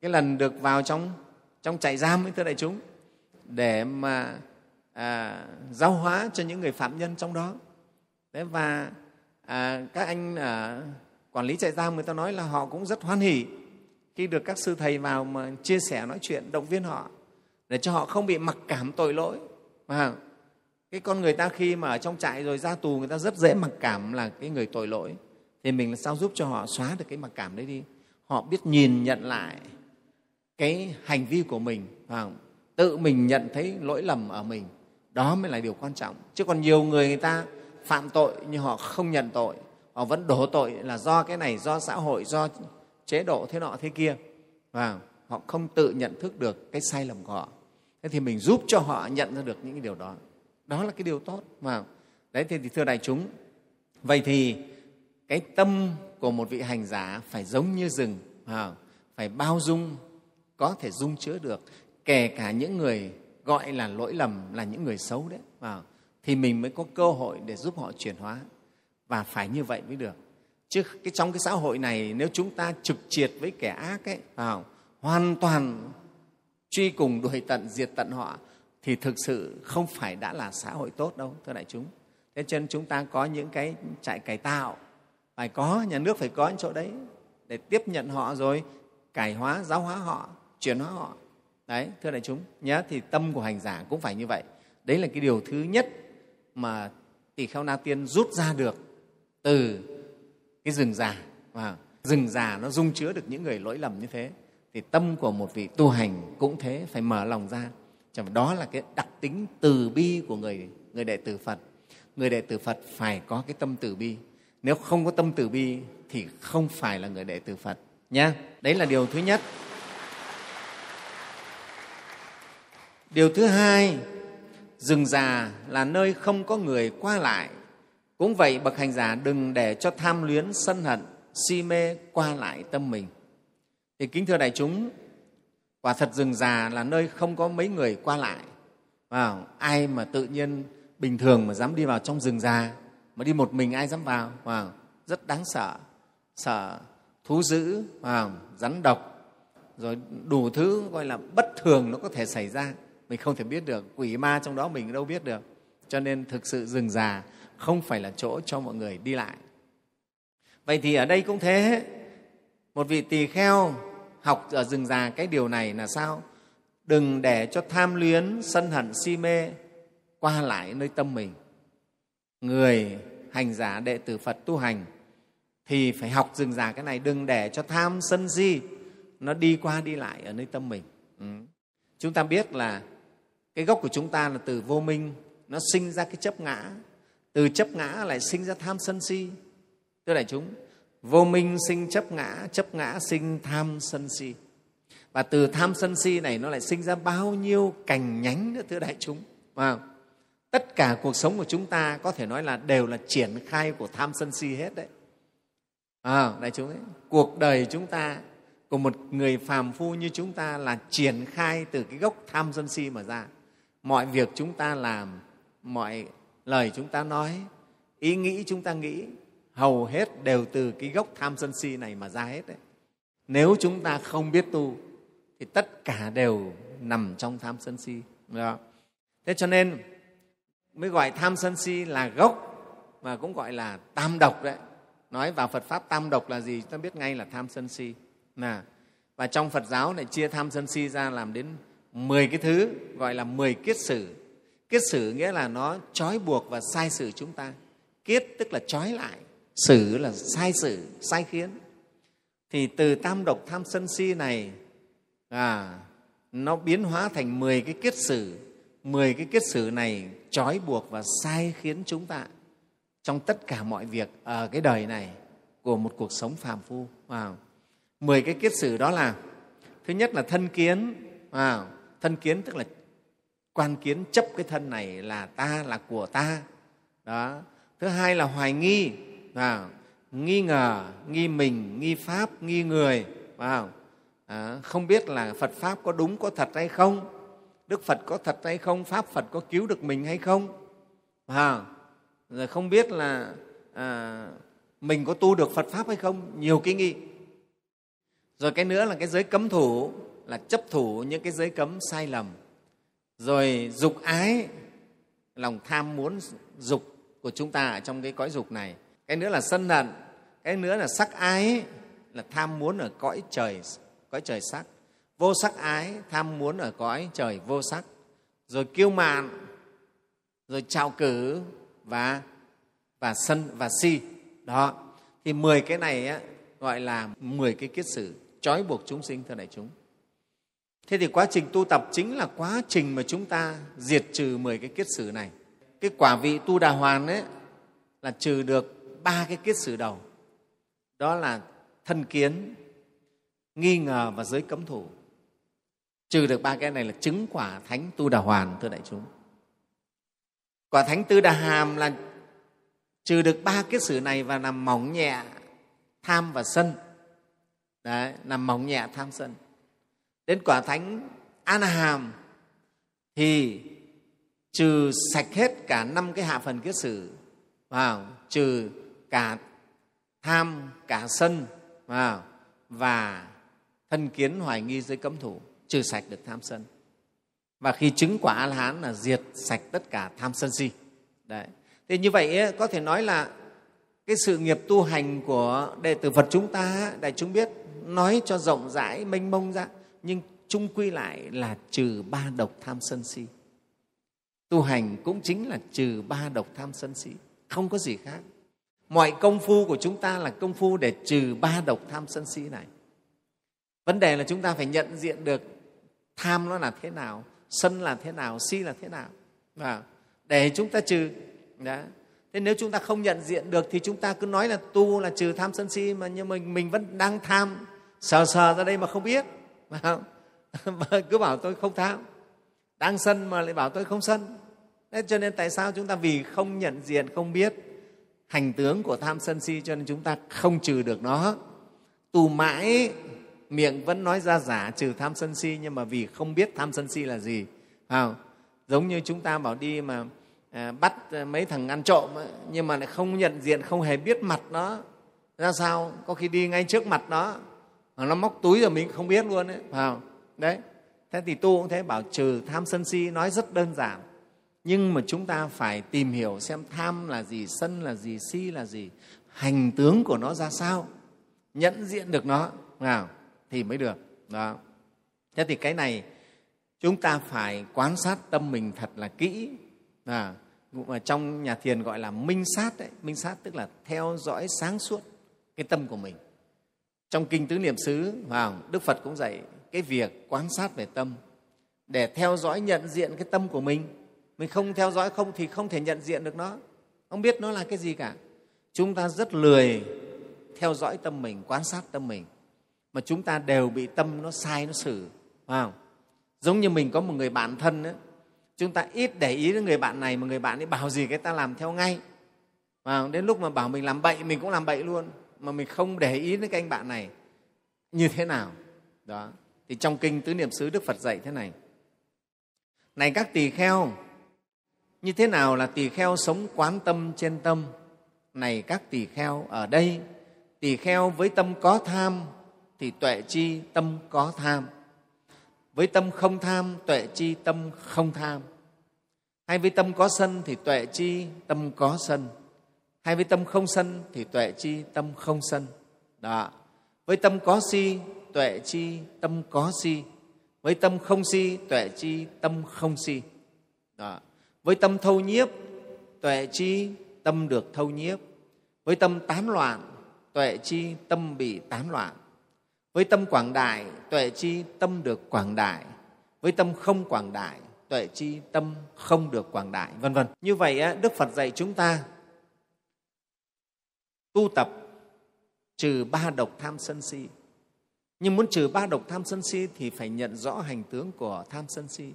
Speaker 1: cái lần được vào trong trong trại giam ấy thưa đại chúng để mà à, giáo hóa cho những người phạm nhân trong đó. Đấy, và à, các anh à, quản lý trại giam người ta nói là họ cũng rất hoan hỉ. Khi được các sư thầy vào mà chia sẻ nói chuyện, động viên họ, để cho họ không bị mặc cảm tội lỗi. Và cái con người ta khi mà ở trong trại rồi ra tù, người ta rất dễ mặc cảm là cái người tội lỗi. Thì mình là sao giúp cho họ xóa được cái mặc cảm đấy đi? Họ biết nhìn nhận lại cái hành vi của mình và tự mình nhận thấy lỗi lầm ở mình. Đó mới là điều quan trọng. Chứ còn nhiều người người ta phạm tội nhưng họ không nhận tội họ vẫn đổ tội là do cái này, do xã hội, do chế độ thế nọ thế kia. Và họ không tự nhận thức được cái sai lầm của họ. Thế thì mình giúp cho họ nhận ra được những cái điều đó. Đó là cái điều tốt. Mà đấy thì thưa đại chúng, vậy thì cái tâm của một vị hành giả phải giống như rừng à, phải bao dung, có thể dung chứa được. Kể cả những người gọi là lỗi lầm là những người xấu đấy vào thì mình mới có cơ hội để giúp họ chuyển hóa và phải như vậy mới được. Chứ cái trong cái xã hội này, nếu chúng ta trực triệt với kẻ ác ấy, vào, hoàn toàn truy cùng đuổi tận, diệt tận họ, thì thực sự không phải đã là xã hội tốt đâu, thưa đại chúng. Thế cho nên chúng ta có những cái trại cải tạo, phải có, nhà nước phải có những chỗ đấy để tiếp nhận họ rồi cải hóa, giáo hóa họ, chuyển hóa họ. Đấy, thưa đại chúng, nhớ thì tâm của hành giả cũng phải như vậy. Đấy là cái điều thứ nhất mà tỳ kheo na tiên rút ra được từ cái rừng già. Và rừng già nó dung chứa được những người lỗi lầm như thế. Thì tâm của một vị tu hành cũng thế, phải mở lòng ra. Chẳng đó là cái đặc tính từ bi của người người đệ tử Phật. Người đệ tử Phật phải có cái tâm từ bi. Nếu không có tâm từ bi thì không phải là người đệ tử Phật nhé đấy là điều thứ nhất. Điều thứ hai, rừng già là nơi không có người qua lại cũng vậy bậc hành giả đừng để cho tham luyến sân hận si mê qua lại tâm mình. Thì kính thưa đại chúng quả thật rừng già là nơi không có mấy người qua lại. Vào ai mà tự nhiên bình thường mà dám đi vào trong rừng già mà đi một mình ai dám vào? Wow, rất đáng sợ. Sợ thú dữ wow, rắn độc rồi đủ thứ gọi là bất thường nó có thể xảy ra. Mình không thể biết được quỷ ma trong đó mình đâu biết được. Cho nên thực sự rừng già không phải là chỗ cho mọi người đi lại. Vậy thì ở đây cũng thế. Một vị tỳ kheo học ở rừng già cái điều này là sao? Đừng để cho tham luyến, sân hận, si mê qua lại nơi tâm mình. Người hành giả đệ tử phật tu hành thì phải học rừng già cái này, đừng để cho tham sân si nó đi qua đi lại ở nơi tâm mình. Ừ. chúng ta biết là cái gốc của chúng ta là từ vô minh, nó sinh ra cái chấp ngã từ chấp ngã lại sinh ra tham sân si. Thưa đại chúng vô minh sinh chấp ngã chấp ngã sinh tham sân si. Và từ tham sân si này nó lại sinh ra bao nhiêu cành nhánh nữa thưa đại chúng. Wow. tất cả cuộc sống của chúng ta có thể nói là đều là triển khai của tham sân si hết đấy. À, đại chúng ấy, cuộc đời chúng ta của một người phàm phu như chúng ta là triển khai từ cái gốc tham sân si mà ra. Mọi việc chúng ta làm mọi lời chúng ta nói, ý nghĩ chúng ta nghĩ, hầu hết đều từ cái gốc tham sân si này mà ra hết đấy. Nếu chúng ta không biết tu, thì tất cả đều nằm trong tham sân si. Đó. thế cho nên, mới gọi tham sân si là gốc và cũng gọi là tam độc đấy. Nói vào phật pháp tam độc là gì, chúng ta biết ngay là tham sân si. Là và trong phật giáo lại chia tham sân si ra làm đến 10 cái thứ, gọi là 10 kiết sử kiết sử nghĩa là nó trói buộc và sai sử chúng ta. Kiết tức là trói lại. Xử là sai sử sai khiến. Thì từ tam độc tham sân si này à, nó biến hóa thành 10 cái kiết sử 10 cái kiết sử này trói buộc và sai khiến chúng ta trong tất cả mọi việc ở cái đời này của một cuộc sống phàm phu. Wow. 10 cái kiết sử đó là thứ nhất là thân kiến. Wow. thân kiến tức là quan kiến chấp cái thân này là ta là của ta. Đó. Thứ hai là hoài nghi. Vào nghi ngờ nghi mình nghi pháp nghi người. Vào à, không biết là phật pháp có đúng có thật hay không? Đức phật có thật hay không? Pháp phật có cứu được mình hay không? À, rồi không biết là à, mình có tu được phật pháp hay không? Nhiều cái nghi. Rồi cái nữa là cái giới cấm thủ là chấp thủ những cái giới cấm sai lầm rồi dục ái lòng tham muốn dục của chúng ta ở trong cái cõi dục này. Cái nữa là sân hận cái nữa là sắc ái là tham muốn ở cõi trời cõi trời sắc. Vô sắc ái tham muốn ở cõi trời vô sắc. Rồi kiêu mạn rồi trào cử và và sân và si. Đó. Thì mười cái này á, gọi là mười cái kiết sử trói buộc chúng sinh thưa đại chúng thế thì quá trình tu tập chính là quá trình mà chúng ta diệt trừ 10 cái kiết sử này. Cái quả vị tu đà hoàn ấy là trừ được ba cái kiết sử đầu. Đó là thân kiến nghi ngờ và giới cấm thủ. Trừ được ba cái này là chứng quả thánh tu đà hoàn thưa đại chúng. Quả thánh tư đà hàm là trừ được ba kiết sử này và nằm mỏng nhẹ tham và sân. Đấy, nằm mỏng nhẹ tham sân đến quả thánh an hàm thì trừ sạch hết cả năm cái hạ phần kiết sử vào trừ cả tham cả sân vào và thân kiến hoài nghi dưới cấm thủ trừ sạch được tham sân. Và khi chứng quả a la hán là diệt sạch tất cả tham sân si. Đấy. Thì như vậy ấy, có thể nói là cái sự nghiệp tu hành của đệ tử phật chúng ta đại chúng biết nói cho rộng rãi mênh mông ra nhưng chung quy lại là trừ ba độc tham sân si. Tu hành cũng chính là trừ ba độc tham sân si, không có gì khác. Mọi công phu của chúng ta là công phu để trừ ba độc tham sân si này. Vấn đề là chúng ta phải nhận diện được tham nó là thế nào, sân là thế nào, si là thế nào. Và để chúng ta trừ, đó. thế nếu chúng ta không nhận diện được thì chúng ta cứ nói là tu là trừ tham sân si mà nhưng mình mình vẫn đang tham, sờ sờ ra đây mà không biết không? cứ bảo tôi không tham. Đang sân mà lại bảo tôi không sân. Thế cho nên tại sao chúng ta vì không nhận diện không biết hành tướng của tham sân si cho nên chúng ta không trừ được nó? Tù mãi miệng vẫn nói ra giả trừ tham sân si nhưng mà vì không biết tham sân si là gì. Không? giống như chúng ta bảo đi mà à, bắt à, mấy thằng ăn trộm ấy, nhưng mà lại không nhận diện không hề biết mặt nó. Ra sao? Có khi đi ngay trước mặt nó mà nó móc túi rồi mình không biết luôn đấy phải đấy. Thế thì tu cũng thế bảo trừ tham sân si nói rất đơn giản. Nhưng mà chúng ta phải tìm hiểu xem tham là gì sân là gì si là gì. Hành tướng của nó ra sao? Nhận diện được nó nào thì mới được. Đó. Thế thì cái này chúng ta phải quan sát tâm mình thật là kỹ. À, mà trong nhà thiền gọi là minh sát đấy minh sát tức là theo dõi sáng suốt cái tâm của mình trong kinh tứ niệm xứ vào đức phật cũng dạy cái việc quan sát về tâm. Để theo dõi nhận diện cái tâm của mình. Mình không theo dõi không thì không thể nhận diện được nó. Không biết nó là cái gì cả. Chúng ta rất lười theo dõi tâm mình quan sát tâm mình. Mà chúng ta đều bị tâm nó sai nó xử. Phải không? Giống như mình có một người bạn thân ấy, chúng ta ít để ý đến người bạn này mà người bạn ấy bảo gì cái ta làm theo ngay. Và đến lúc mà bảo mình làm bậy mình cũng làm bậy luôn mà mình không để ý đến cái anh bạn này, như thế nào? Đó. Thì trong kinh tứ niệm xứ đức phật dạy thế này. Này các tỳ kheo, như thế nào là tỳ kheo sống quán tâm trên tâm? Này các tỳ kheo, ở đây, tỳ kheo với tâm có tham thì tuệ chi tâm có tham. Với tâm không tham, tuệ chi tâm không tham. Hay với tâm có sân thì tuệ chi tâm có sân hay với tâm không sân thì tuệ chi tâm không sân. Đó. Với tâm có si, tuệ chi tâm có si. Với tâm không si, tuệ chi tâm không si. Đó. Với tâm thâu nhiếp, tuệ chi tâm được thâu nhiếp. Với tâm tán loạn, tuệ chi tâm bị tán loạn. Với tâm quảng đại, tuệ chi tâm được quảng đại. Với tâm không quảng đại, tuệ chi tâm không được quảng đại. Vân vân. Như vậy đức phật dạy chúng ta tu tập trừ ba độc tham sân si. Nhưng muốn trừ ba độc tham sân si thì phải nhận rõ hành tướng của tham sân si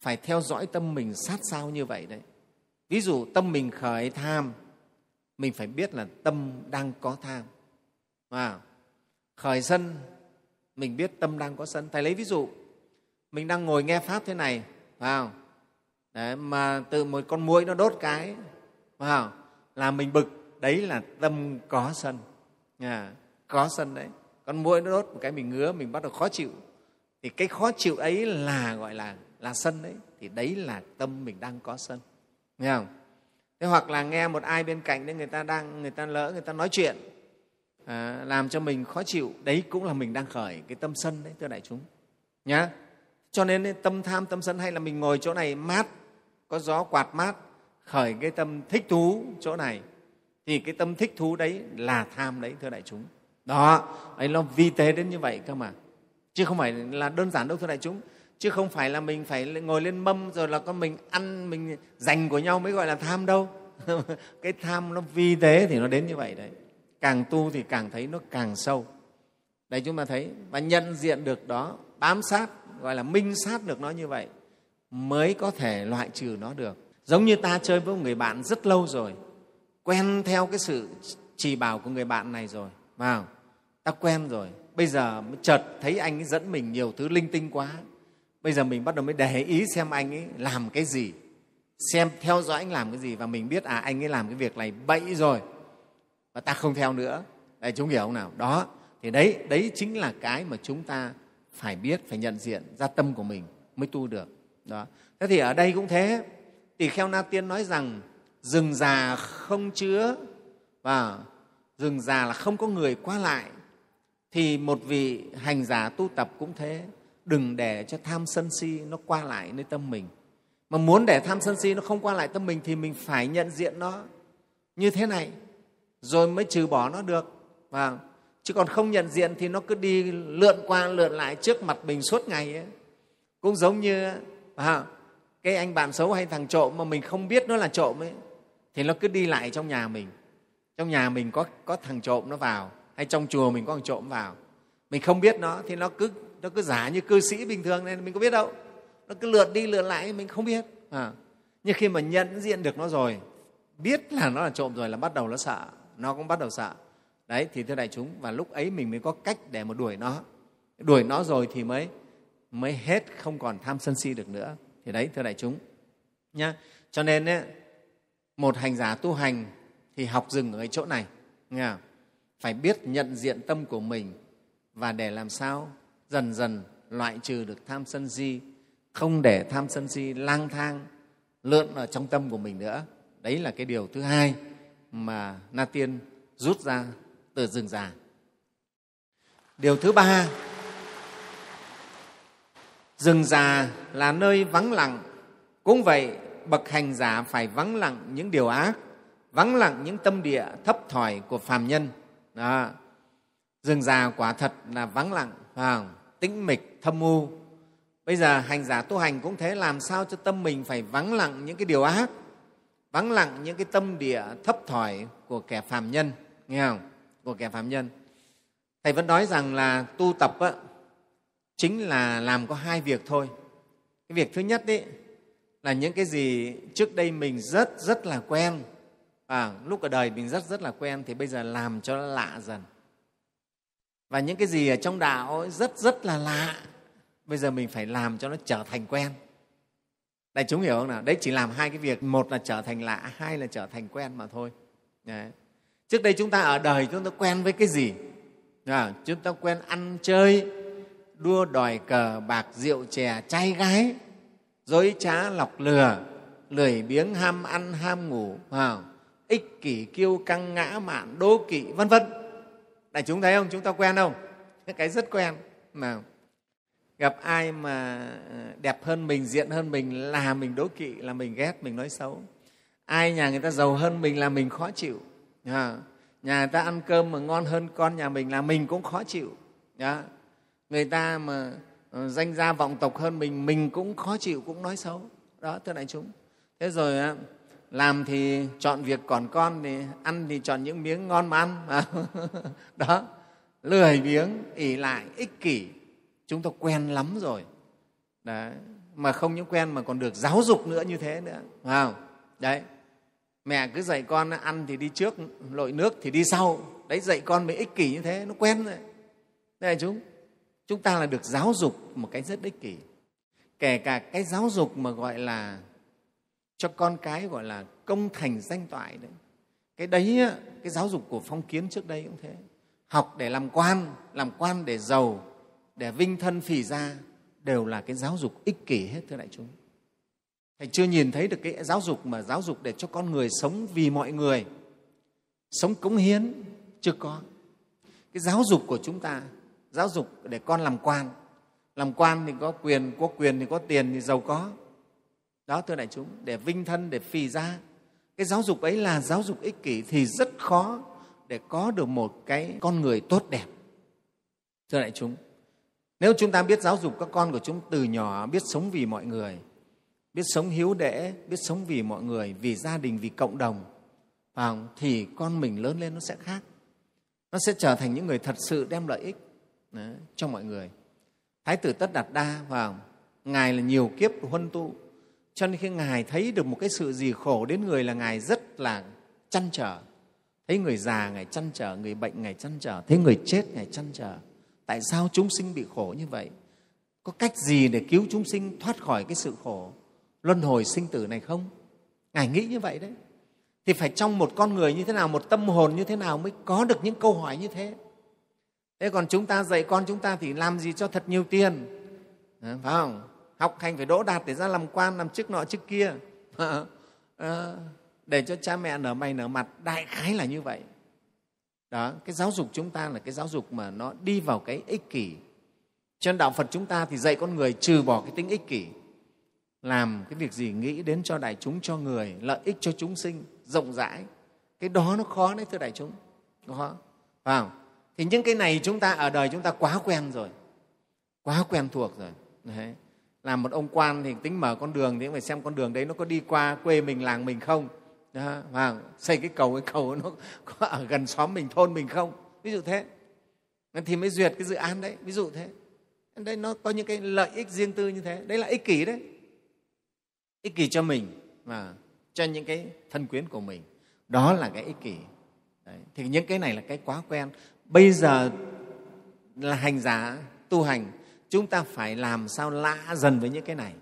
Speaker 1: phải theo dõi tâm mình sát sao như vậy đấy. Ví dụ tâm mình khởi tham mình phải biết là tâm đang có tham. À, khởi sân mình biết tâm đang có sân. Thầy lấy ví dụ mình đang ngồi nghe pháp thế này phải không Đấy, mà từ một con muỗi nó đốt cái phải không? là mình bực đấy là tâm có sân. À, có sân đấy. Con muỗi nó đốt một cái mình ngứa mình bắt đầu khó chịu. Thì cái khó chịu ấy là gọi là là sân đấy. Thì đấy là tâm mình đang có sân. Nghe không? Thế hoặc là nghe một ai bên cạnh đấy người ta đang người ta lỡ người ta nói chuyện à, làm cho mình khó chịu đấy cũng là mình đang khởi cái tâm sân đấy thưa đại chúng. Nhá. Cho nên tâm tham tâm sân hay là mình ngồi chỗ này mát có gió quạt mát khởi cái tâm thích thú chỗ này thì cái tâm thích thú đấy là tham đấy, thưa đại chúng. Đó, ấy nó vi tế đến như vậy cơ mà. Chứ không phải là đơn giản đâu, thưa đại chúng. Chứ không phải là mình phải ngồi lên mâm rồi là con mình ăn, mình dành của nhau mới gọi là tham đâu. Cái tham nó vi tế thì nó đến như vậy đấy. Càng tu thì càng thấy nó càng sâu. Đấy chúng ta thấy, và nhận diện được đó, bám sát, gọi là minh sát được nó như vậy, mới có thể loại trừ nó được. Giống như ta chơi với một người bạn rất lâu rồi quen theo cái sự chỉ bảo của người bạn này rồi, vào. Ta quen rồi. Bây giờ mới chợt thấy anh ấy dẫn mình nhiều thứ linh tinh quá. Bây giờ mình bắt đầu mới để ý xem anh ấy làm cái gì. Xem theo dõi anh làm cái gì và mình biết à anh ấy làm cái việc này bậy rồi. Và ta không theo nữa. Đấy chúng hiểu không nào? Đó. Thì đấy đấy chính là cái mà chúng ta phải biết, phải nhận diện ra tâm của mình mới tu được. Đó. Thế thì ở đây cũng thế. Tỳ kheo na tiên nói rằng rừng già không chứa và rừng già là không có người qua lại thì một vị hành giả tu tập cũng thế. Đừng để cho tham sân si nó qua lại nơi tâm mình. Mà muốn để tham sân si nó không qua lại tâm mình thì mình phải nhận diện nó như thế này rồi mới trừ bỏ nó được. Và chứ còn không nhận diện thì nó cứ đi lượn qua lượn lại trước mặt mình suốt ngày ấy. cũng giống như à, cái anh bạn xấu hay thằng trộm mà mình không biết nó là trộm ấy thì nó cứ đi lại trong nhà mình. Trong nhà mình có có thằng trộm nó vào hay trong chùa mình có thằng trộm vào. Mình không biết nó thì nó cứ nó cứ giả như cư sĩ bình thường nên mình có biết đâu. Nó cứ lượn đi lượn lại mình không biết. À. nhưng khi mà nhận diện được nó rồi biết là nó là trộm rồi là bắt đầu nó sợ. Nó cũng bắt đầu sợ. Đấy thì thưa đại chúng và lúc ấy mình mới có cách để mà đuổi nó. Đuổi nó rồi thì mới mới hết không còn tham sân si được nữa. Thì đấy thưa đại chúng nhá. Cho nên ấy, một hành giả tu hành thì học dừng ở cái chỗ này, nghe phải biết nhận diện tâm của mình và để làm sao dần dần loại trừ được tham sân si, không để tham sân si lang thang, lượn ở trong tâm của mình nữa. Đấy là cái điều thứ hai mà na tiên rút ra từ rừng già. Điều thứ ba, rừng già là nơi vắng lặng. Cũng vậy bậc hành giả phải vắng lặng những điều ác vắng lặng những tâm địa thấp thỏi của phàm nhân. Đó. rừng già quả thật là vắng lặng phải tĩnh mịch thâm u. Bây giờ hành giả tu hành cũng thế làm sao cho tâm mình phải vắng lặng những cái điều ác vắng lặng những cái tâm địa thấp thỏi của kẻ phàm nhân nghe không? Của kẻ phàm nhân. Thầy vẫn nói rằng là tu tập á, chính là làm có hai việc thôi. Cái việc thứ nhất ấy, là những cái gì trước đây mình rất rất là quen. À, lúc ở đời mình rất rất là quen thì bây giờ làm cho nó lạ dần. Và những cái gì ở trong đạo ấy rất rất là lạ bây giờ mình phải làm cho nó trở thành quen. Đại chúng hiểu không nào? Đấy chỉ làm hai cái việc một là trở thành lạ hai là trở thành quen mà thôi. Đấy. trước đây chúng ta ở đời chúng ta quen với cái gì? À, chúng ta quen ăn chơi đua đòi cờ bạc rượu chè trai gái dối trá lọc lừa lười biếng ham ăn ham ngủ à, ích kỷ kiêu căng ngã mạn đố kỵ vân vân. Đại chúng thấy không? Chúng ta quen không? Cái rất quen nào gặp ai mà ờ, đẹp hơn mình diện hơn mình là mình đố kỵ là mình ghét mình nói xấu. Ai nhà người ta giàu hơn mình là mình khó chịu à, nhà người ta ăn cơm mà ngon hơn con nhà mình là mình cũng khó chịu đó. người ta mà Ờ, danh gia vọng tộc hơn mình mình cũng khó chịu, cũng nói xấu. Đó, thưa đại chúng. Thế rồi làm thì chọn việc còn con thì ăn thì chọn những miếng ngon mà ăn. Đó, lười biếng ỉ lại, ích kỷ. Chúng ta quen lắm rồi. Đấy, mà không những quen mà còn được giáo dục nữa như thế nữa. Phải không đấy. Mẹ cứ dạy con ăn thì đi trước, lội nước thì đi sau. Đấy, dạy con mới ích kỷ như thế, nó quen rồi. Đây là chúng chúng ta là được giáo dục một cách rất ích kỷ. Kể cả cái giáo dục mà gọi là cho con cái gọi là công thành danh toại đấy. Cái đấy cái giáo dục của phong kiến trước đây cũng thế. Học để làm quan làm quan để giàu, để vinh thân phì gia đều là cái giáo dục ích kỷ hết, thưa đại chúng. Thầy chưa nhìn thấy được cái giáo dục mà giáo dục để cho con người sống vì mọi người, sống cống hiến chưa có. Cái giáo dục của chúng ta giáo dục để con làm quan. Làm quan thì có quyền có quyền thì có tiền thì giàu có. Đó thưa đại chúng để vinh thân để phì ra, cái giáo dục ấy là giáo dục ích kỷ thì rất khó để có được một cái con người tốt đẹp. Thưa đại chúng nếu chúng ta biết giáo dục các con của chúng từ nhỏ biết sống vì mọi người biết sống hiếu đễ biết sống vì mọi người vì gia đình vì cộng đồng vào thì con mình lớn lên nó sẽ khác. Nó sẽ trở thành những người thật sự đem lợi ích đấy, cho mọi người. Thái tử tất đạt đa vào ngài là nhiều kiếp huân tu cho nên khi ngài thấy được một cái sự gì khổ đến người là ngài rất là chăn trở. Thấy người già ngài chăn trở người bệnh ngài chăn trở thấy người chết ngài chăn trở. Tại sao chúng sinh bị khổ như vậy? Có cách gì để cứu chúng sinh thoát khỏi cái sự khổ? Luân hồi sinh tử này không? Ngài nghĩ như vậy đấy. Thì phải trong một con người như thế nào một tâm hồn như thế nào mới có được những câu hỏi như thế? Thế còn chúng ta dạy con chúng ta thì làm gì cho thật nhiều tiền? Phải không? Học hành phải đỗ đạt để ra làm quan làm chức nọ chức kia. À, để cho cha mẹ nở mày nở mặt đại khái là như vậy. Đó cái giáo dục chúng ta là cái giáo dục mà nó đi vào cái ích kỷ. Cho nên đạo phật chúng ta thì dạy con người trừ bỏ cái tính ích kỷ. Làm cái việc gì nghĩ đến cho đại chúng cho người lợi ích cho chúng sinh rộng rãi. Cái đó nó khó đấy thưa đại chúng. Khó phải không? Thì những cái này chúng ta ở đời chúng ta quá quen rồi. Quá quen thuộc rồi. Đấy. làm một ông quan thì tính mở con đường thì cũng phải xem con đường đấy nó có đi qua quê mình làng mình không. Đó, và xây cái cầu cái cầu nó có ở gần xóm mình thôn mình không. Ví dụ thế. Thì mới duyệt cái dự án đấy. Ví dụ thế. Đây nó có những cái lợi ích riêng tư như thế. Đấy là ích kỷ đấy. Ích kỷ cho mình và cho những cái thân quyến của mình. Đó là cái ích kỷ. Đấy. thì những cái này là cái quá quen bây giờ là hành giả tu hành chúng ta phải làm sao lạ dần với những cái này.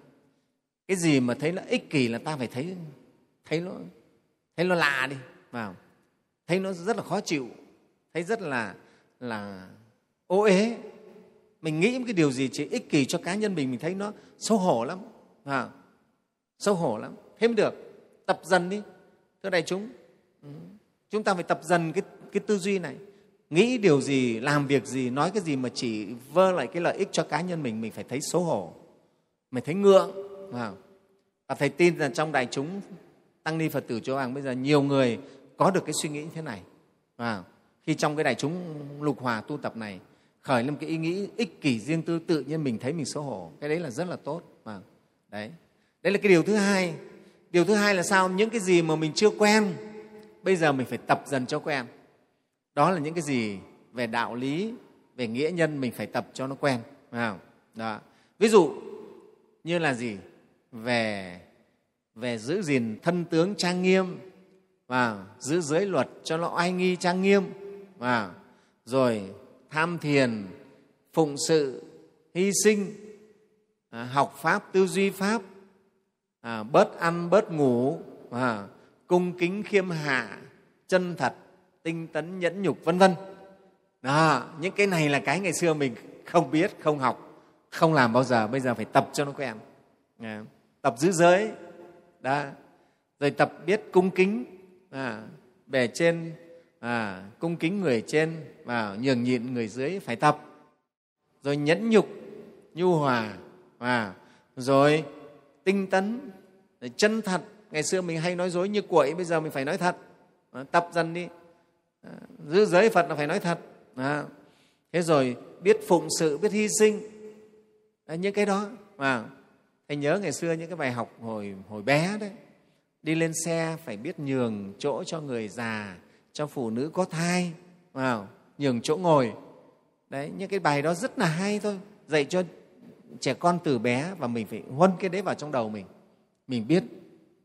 Speaker 1: Cái gì mà thấy nó ích kỷ là ta phải thấy thấy nó thấy nó lạ đi vào. Thấy nó rất là khó chịu thấy rất là là ô ế mình nghĩ cái điều gì chỉ ích kỷ cho cá nhân mình mình thấy nó xấu hổ lắm à, xấu hổ lắm. Thế mới được. Tập dần đi. Thưa đại chúng ừ. chúng ta phải tập dần cái, cái tư duy này nghĩ điều gì, làm việc gì, nói cái gì mà chỉ vơ lại cái lợi ích cho cá nhân mình mình phải thấy xấu hổ. Mình thấy ngượng và thầy tin là trong đại chúng tăng ni phật tử châu hoàng bây giờ nhiều người có được cái suy nghĩ như thế này và khi trong cái đại chúng lục hòa tu tập này, khởi lên cái ý nghĩ ích kỷ riêng tư, tự nhiên mình thấy mình xấu hổ. Cái đấy là rất là tốt và đấy. Đấy là cái điều thứ hai. Điều thứ hai là sao? Những cái gì mà mình chưa quen, bây giờ mình phải tập dần cho quen đó là những cái gì về đạo lý về nghĩa nhân mình phải tập cho nó quen phải không? Đó. ví dụ như là gì về về giữ gìn thân tướng trang nghiêm và giữ giới luật cho nó oai nghi trang nghiêm và rồi tham thiền phụng sự hy sinh à, học pháp tư duy pháp à, bớt ăn bớt ngủ à, cung kính khiêm hạ chân thật tinh tấn nhẫn nhục vân vân. Đó những cái này là cái ngày xưa mình không biết không học không làm bao giờ. Bây giờ phải tập cho nó quen à, tập giữ giới. Đó rồi tập biết cung kính. À, bề trên à, cung kính người trên và nhường nhịn người dưới phải tập. Rồi nhẫn nhục nhu hòa à, rồi tinh tấn rồi chân thật. Ngày xưa mình hay nói dối như quậy bây giờ mình phải nói thật. À, tập dần đi giữ giới phật là phải nói thật. À, thế rồi biết phụng sự biết hy sinh. À, những cái đó. À, thầy nhớ ngày xưa những cái bài học hồi hồi bé đấy. Đi lên xe phải biết nhường chỗ cho người già cho phụ nữ có thai. À, nhường chỗ ngồi. Đấy những cái bài đó rất là hay thôi. Dạy cho trẻ con từ bé và mình phải huân cái đấy vào trong đầu mình. Mình biết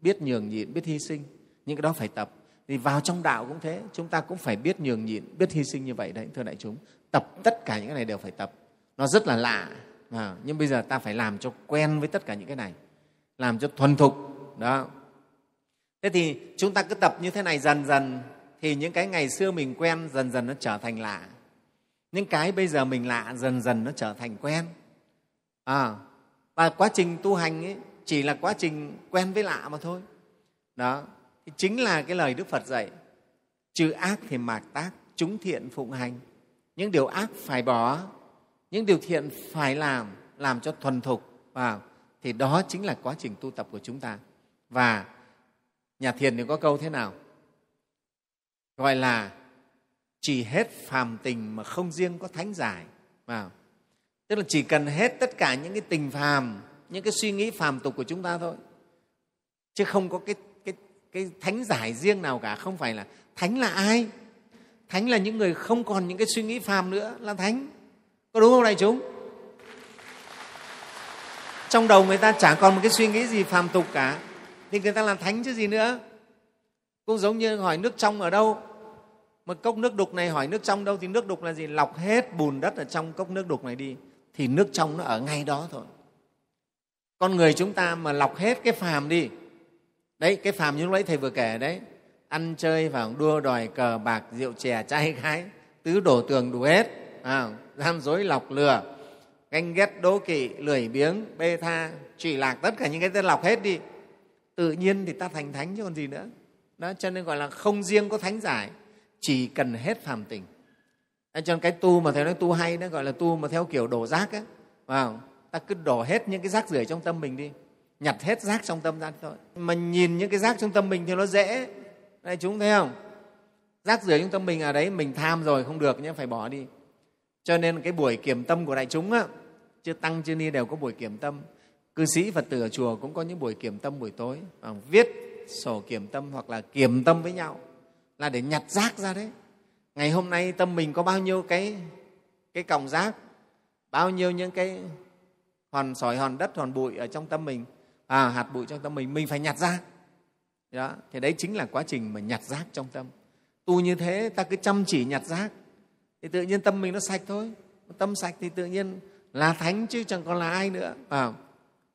Speaker 1: biết nhường nhịn biết hy sinh. Những cái đó phải tập thì vào trong đạo cũng thế chúng ta cũng phải biết nhường nhịn biết hy sinh như vậy đấy thưa đại chúng. Tập tất cả những cái này đều phải tập. Nó rất là lạ à, nhưng bây giờ ta phải làm cho quen với tất cả những cái này. Làm cho thuần thục đó. Thế thì chúng ta cứ tập như thế này dần dần thì những cái ngày xưa mình quen dần dần nó trở thành lạ. Những cái bây giờ mình lạ dần dần nó trở thành quen. À, và quá trình tu hành ấy chỉ là quá trình quen với lạ mà thôi. Đó chính là cái lời đức phật dạy, trừ ác thì mạt tác, chúng thiện phụng hành. Những điều ác phải bỏ, những điều thiện phải làm làm cho thuần thục, vào, thì đó chính là quá trình tu tập của chúng ta. Và nhà thiền thì có câu thế nào? Gọi là, chỉ hết phàm tình mà không riêng có thánh giải. Vào, tức là chỉ cần hết tất cả những cái tình phàm, những cái suy nghĩ phàm tục của chúng ta thôi, chứ không có cái cái thánh giải riêng nào cả, không phải là thánh là ai? Thánh là những người không còn những cái suy nghĩ phàm nữa, là thánh. Có đúng không đại chúng? Trong đầu người ta chả còn một cái suy nghĩ gì phàm tục cả. Thì người ta làm thánh chứ gì nữa. Cũng giống như hỏi nước trong ở đâu. Một cốc nước đục này hỏi nước trong đâu, thì nước đục là gì? Lọc hết bùn đất ở trong cốc nước đục này đi, thì nước trong nó ở ngay đó thôi. Con người chúng ta mà lọc hết cái phàm đi đấy cái phàm như lúc đấy thầy vừa kể đấy. Ăn chơi và đua đòi cờ bạc rượu chè trai gái tứ đổ tường đủ hết. À, gian dối lọc lừa. Ganh ghét đố kỵ lười biếng bê tha trụy lạc tất cả những cái tên lọc hết đi. Tự nhiên thì ta thành thánh chứ còn gì nữa. Đó cho nên gọi là không riêng có thánh giải chỉ cần hết phàm tình. Cho nên cái tu mà thầy nói tu hay đó gọi là tu mà theo kiểu đổ rác á vào ta cứ đổ hết những cái rác rưởi trong tâm mình đi nhặt hết rác trong tâm ra thôi mà nhìn những cái rác trong tâm mình thì nó dễ. Đây chúng thấy không? Rác rưởi trong tâm mình ở đấy mình tham rồi không được nhé phải bỏ đi. Cho nên cái buổi kiểm tâm của đại chúng á chưa tăng chưa ni đều có buổi kiểm tâm. Cư sĩ phật tử ở chùa cũng có những buổi kiểm tâm buổi tối. À, viết sổ kiểm tâm hoặc là kiểm tâm với nhau là để nhặt rác ra đấy. Ngày hôm nay tâm mình có bao nhiêu cái cái còng rác bao nhiêu những cái hòn sỏi hòn đất hòn bụi ở trong tâm mình? À, hạt bụi trong tâm mình mình phải nhặt ra. Đó thì đấy chính là quá trình mà nhặt rác trong tâm. Tu như thế ta cứ chăm chỉ nhặt rác thì tự nhiên tâm mình nó sạch thôi. Tâm sạch thì tự nhiên là thánh chứ chẳng còn là ai nữa. À,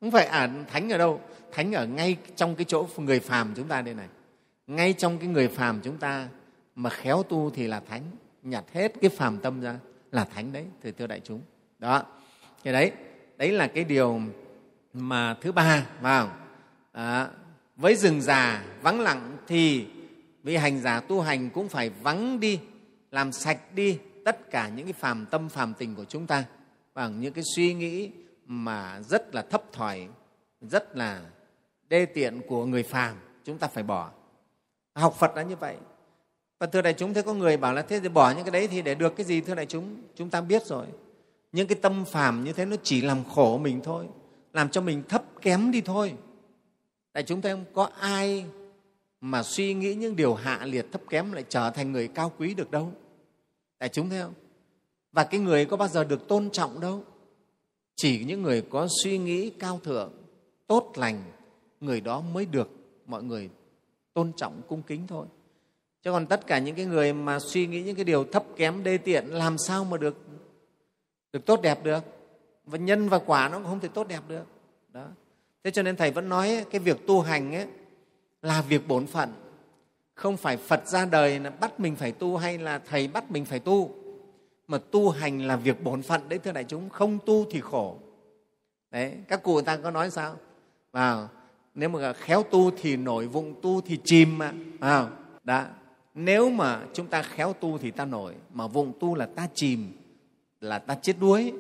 Speaker 1: không phải à thánh ở đâu? Thánh ở ngay trong cái chỗ người phàm chúng ta đây này. Ngay trong cái người phàm chúng ta mà khéo tu thì là thánh. Nhặt hết cái phàm tâm ra là thánh đấy thưa thưa đại chúng. Đó thì đấy đấy là cái điều mà thứ ba vào à, với rừng già vắng lặng thì vị hành giả tu hành cũng phải vắng đi làm sạch đi tất cả những cái phàm tâm phàm tình của chúng ta. Bằng những cái suy nghĩ mà rất là thấp thỏi rất là đê tiện của người phàm chúng ta phải bỏ. Học phật đã như vậy. Và thưa đại chúng thế có người bảo là thế thì bỏ những cái đấy thì để được cái gì? Thưa đại chúng chúng ta biết rồi. Những cái tâm phàm như thế nó chỉ làm khổ mình thôi làm cho mình thấp kém đi thôi. Tại chúng ta không có ai mà suy nghĩ những điều hạ liệt thấp kém lại trở thành người cao quý được đâu. Tại chúng thấy không? Và cái người có bao giờ được tôn trọng đâu? Chỉ những người có suy nghĩ cao thượng, tốt lành, người đó mới được mọi người tôn trọng, cung kính thôi. Chứ còn tất cả những cái người mà suy nghĩ những cái điều thấp kém, đê tiện, làm sao mà được được tốt đẹp được? Và nhân và quả nó cũng không thể tốt đẹp được. Đó. Thế cho nên thầy vẫn nói cái việc tu hành ấy là việc bổn phận. Không phải phật ra đời là bắt mình phải tu hay là thầy bắt mình phải tu. Mà tu hành là việc bổn phận đấy thưa đại chúng. Không tu thì khổ. Đấy các cụ người ta có nói sao? Vào nếu mà khéo tu thì nổi vụng tu thì chìm mà. À, đã. Nếu mà chúng ta khéo tu thì ta nổi mà vụng tu là ta chìm là ta chết đuối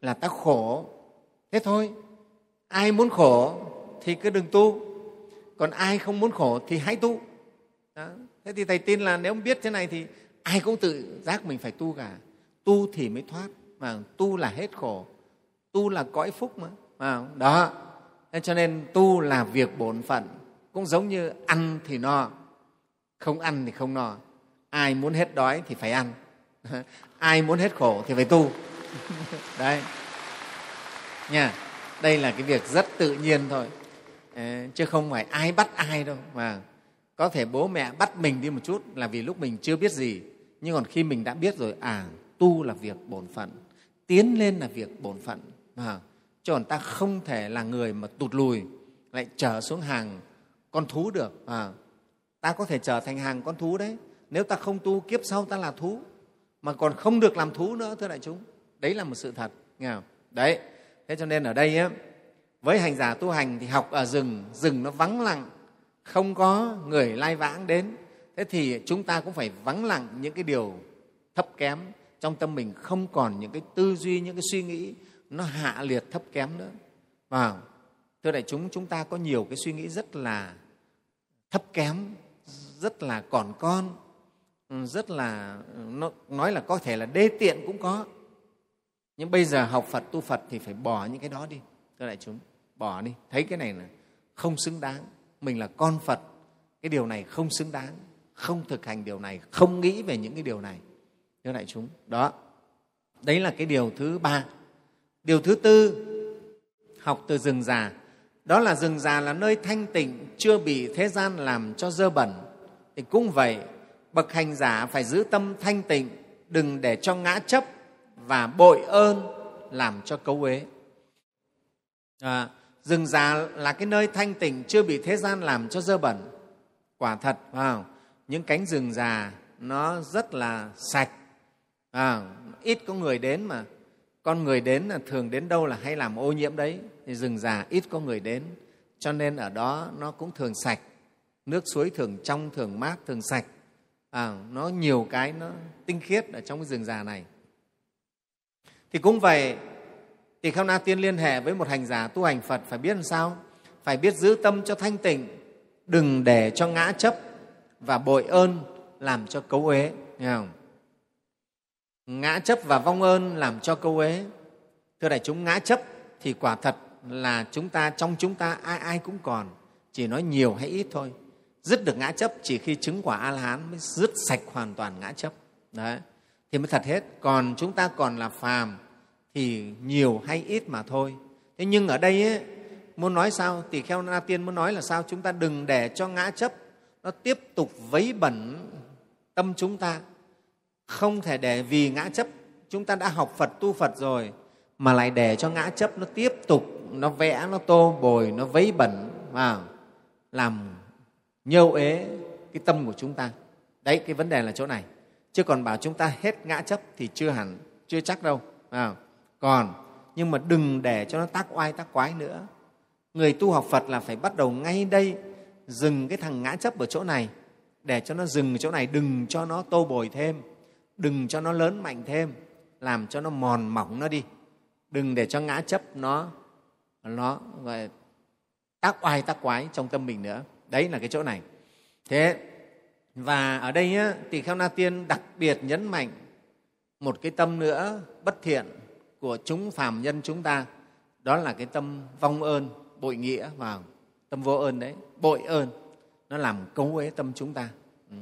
Speaker 1: là ta khổ. Thế thôi ai muốn khổ thì cứ đừng tu còn ai không muốn khổ thì hãy tu. Đó. thế thì thầy tin là nếu biết thế này thì ai cũng tự giác mình phải tu cả. Tu thì mới thoát mà tu là hết khổ. Tu là cõi phúc mà à, đó. Thế cho nên tu là việc bổn phận cũng giống như ăn thì no không ăn thì không no. Ai muốn hết đói thì phải ăn. Ai muốn hết khổ thì phải tu đấy. Nha đây là cái việc rất tự nhiên thôi. Chứ không phải ai bắt ai đâu mà có thể bố mẹ bắt mình đi một chút là vì lúc mình chưa biết gì. Nhưng còn khi mình đã biết rồi à tu là việc bổn phận tiến lên là việc bổn phận. À, chứ còn ta không thể là người mà tụt lùi lại trở xuống hàng con thú được. À, ta có thể trở thành hàng con thú đấy. Nếu ta không tu kiếp sau ta là thú. Mà còn không được làm thú nữa thưa đại chúng đấy là một sự thật nghe không? đấy. Thế cho nên ở đây ấy, với hành giả tu hành thì học ở rừng rừng nó vắng lặng không có người lai vãng đến. Thế thì chúng ta cũng phải vắng lặng những cái điều thấp kém trong tâm mình không còn những cái tư duy những cái suy nghĩ nó hạ liệt thấp kém nữa. Và thưa đại chúng chúng ta có nhiều cái suy nghĩ rất là thấp kém rất là còn con rất là nó nói là có thể là đê tiện cũng có nhưng bây giờ học phật, tu phật thì phải bỏ những cái đó đi. Thưa đại chúng, bỏ đi. Thấy cái này là không xứng đáng. Mình là con phật. Cái điều này không xứng đáng. Không thực hành điều này. Không nghĩ về những cái điều này. Thưa đại chúng, đó. Đấy là cái điều thứ ba. Điều thứ tư, học từ rừng già. Đó là rừng già là nơi thanh tịnh, chưa bị thế gian làm cho dơ bẩn. Thì cũng vậy, bậc hành giả phải giữ tâm thanh tịnh, đừng để cho ngã chấp và bội ơn làm cho cấu uế. À, rừng già là cái nơi thanh tịnh chưa bị thế gian làm cho dơ bẩn. Quả thật vào những cánh rừng già nó rất là sạch. À, ít có người đến mà. Con người đến là thường đến đâu là hay làm ô nhiễm đấy. Thì rừng già ít có người đến cho nên ở đó nó cũng thường sạch. Nước suối thường trong thường mát thường sạch. À, nó nhiều cái nó tinh khiết ở trong cái rừng già này thì cũng vậy thì kheo na tiên liên hệ với một hành giả tu hành phật phải biết làm sao? Phải biết giữ tâm cho thanh tịnh, đừng để cho ngã chấp và bội ơn làm cho cấu uế. Nghe không? ngã chấp và vong ơn làm cho câu ế thưa đại chúng, ngã chấp thì quả thật là chúng ta, trong chúng ta ai ai cũng còn, chỉ nói nhiều hay ít thôi. Dứt được ngã chấp chỉ khi chứng quả a la hán mới dứt sạch hoàn toàn ngã chấp. Đấy thì mới thật hết còn chúng ta còn là phàm thì nhiều hay ít mà thôi. Thế nhưng ở đây ấy, muốn nói sao tỳ kheo na tiên muốn nói là sao? Chúng ta đừng để cho ngã chấp nó tiếp tục vấy bẩn tâm chúng ta. Không thể để vì ngã chấp chúng ta đã học phật tu phật rồi mà lại để cho ngã chấp nó tiếp tục nó vẽ nó tô bồi nó vấy bẩn và làm nhâu ế cái tâm của chúng ta. Đấy cái vấn đề là chỗ này chứ còn bảo chúng ta hết ngã chấp thì chưa hẳn chưa chắc đâu à, còn nhưng mà đừng để cho nó tác oai tác quái nữa. Người tu học phật là phải bắt đầu ngay đây dừng cái thằng ngã chấp ở chỗ này. Để cho nó dừng ở chỗ này đừng cho nó tô bồi thêm đừng cho nó lớn mạnh thêm làm cho nó mòn mỏng nó đi. Đừng để cho ngã chấp nó nó gọi tác oai tác quái trong tâm mình nữa. Đấy là cái chỗ này. Thế và ở đây á, tỳ kheo na tiên đặc biệt nhấn mạnh một cái tâm nữa bất thiện của chúng phàm nhân chúng ta. Đó là cái tâm vong ơn bội nghĩa vào tâm vô ơn đấy. Bội ơn nó làm cấu uế tâm chúng ta. Ừ.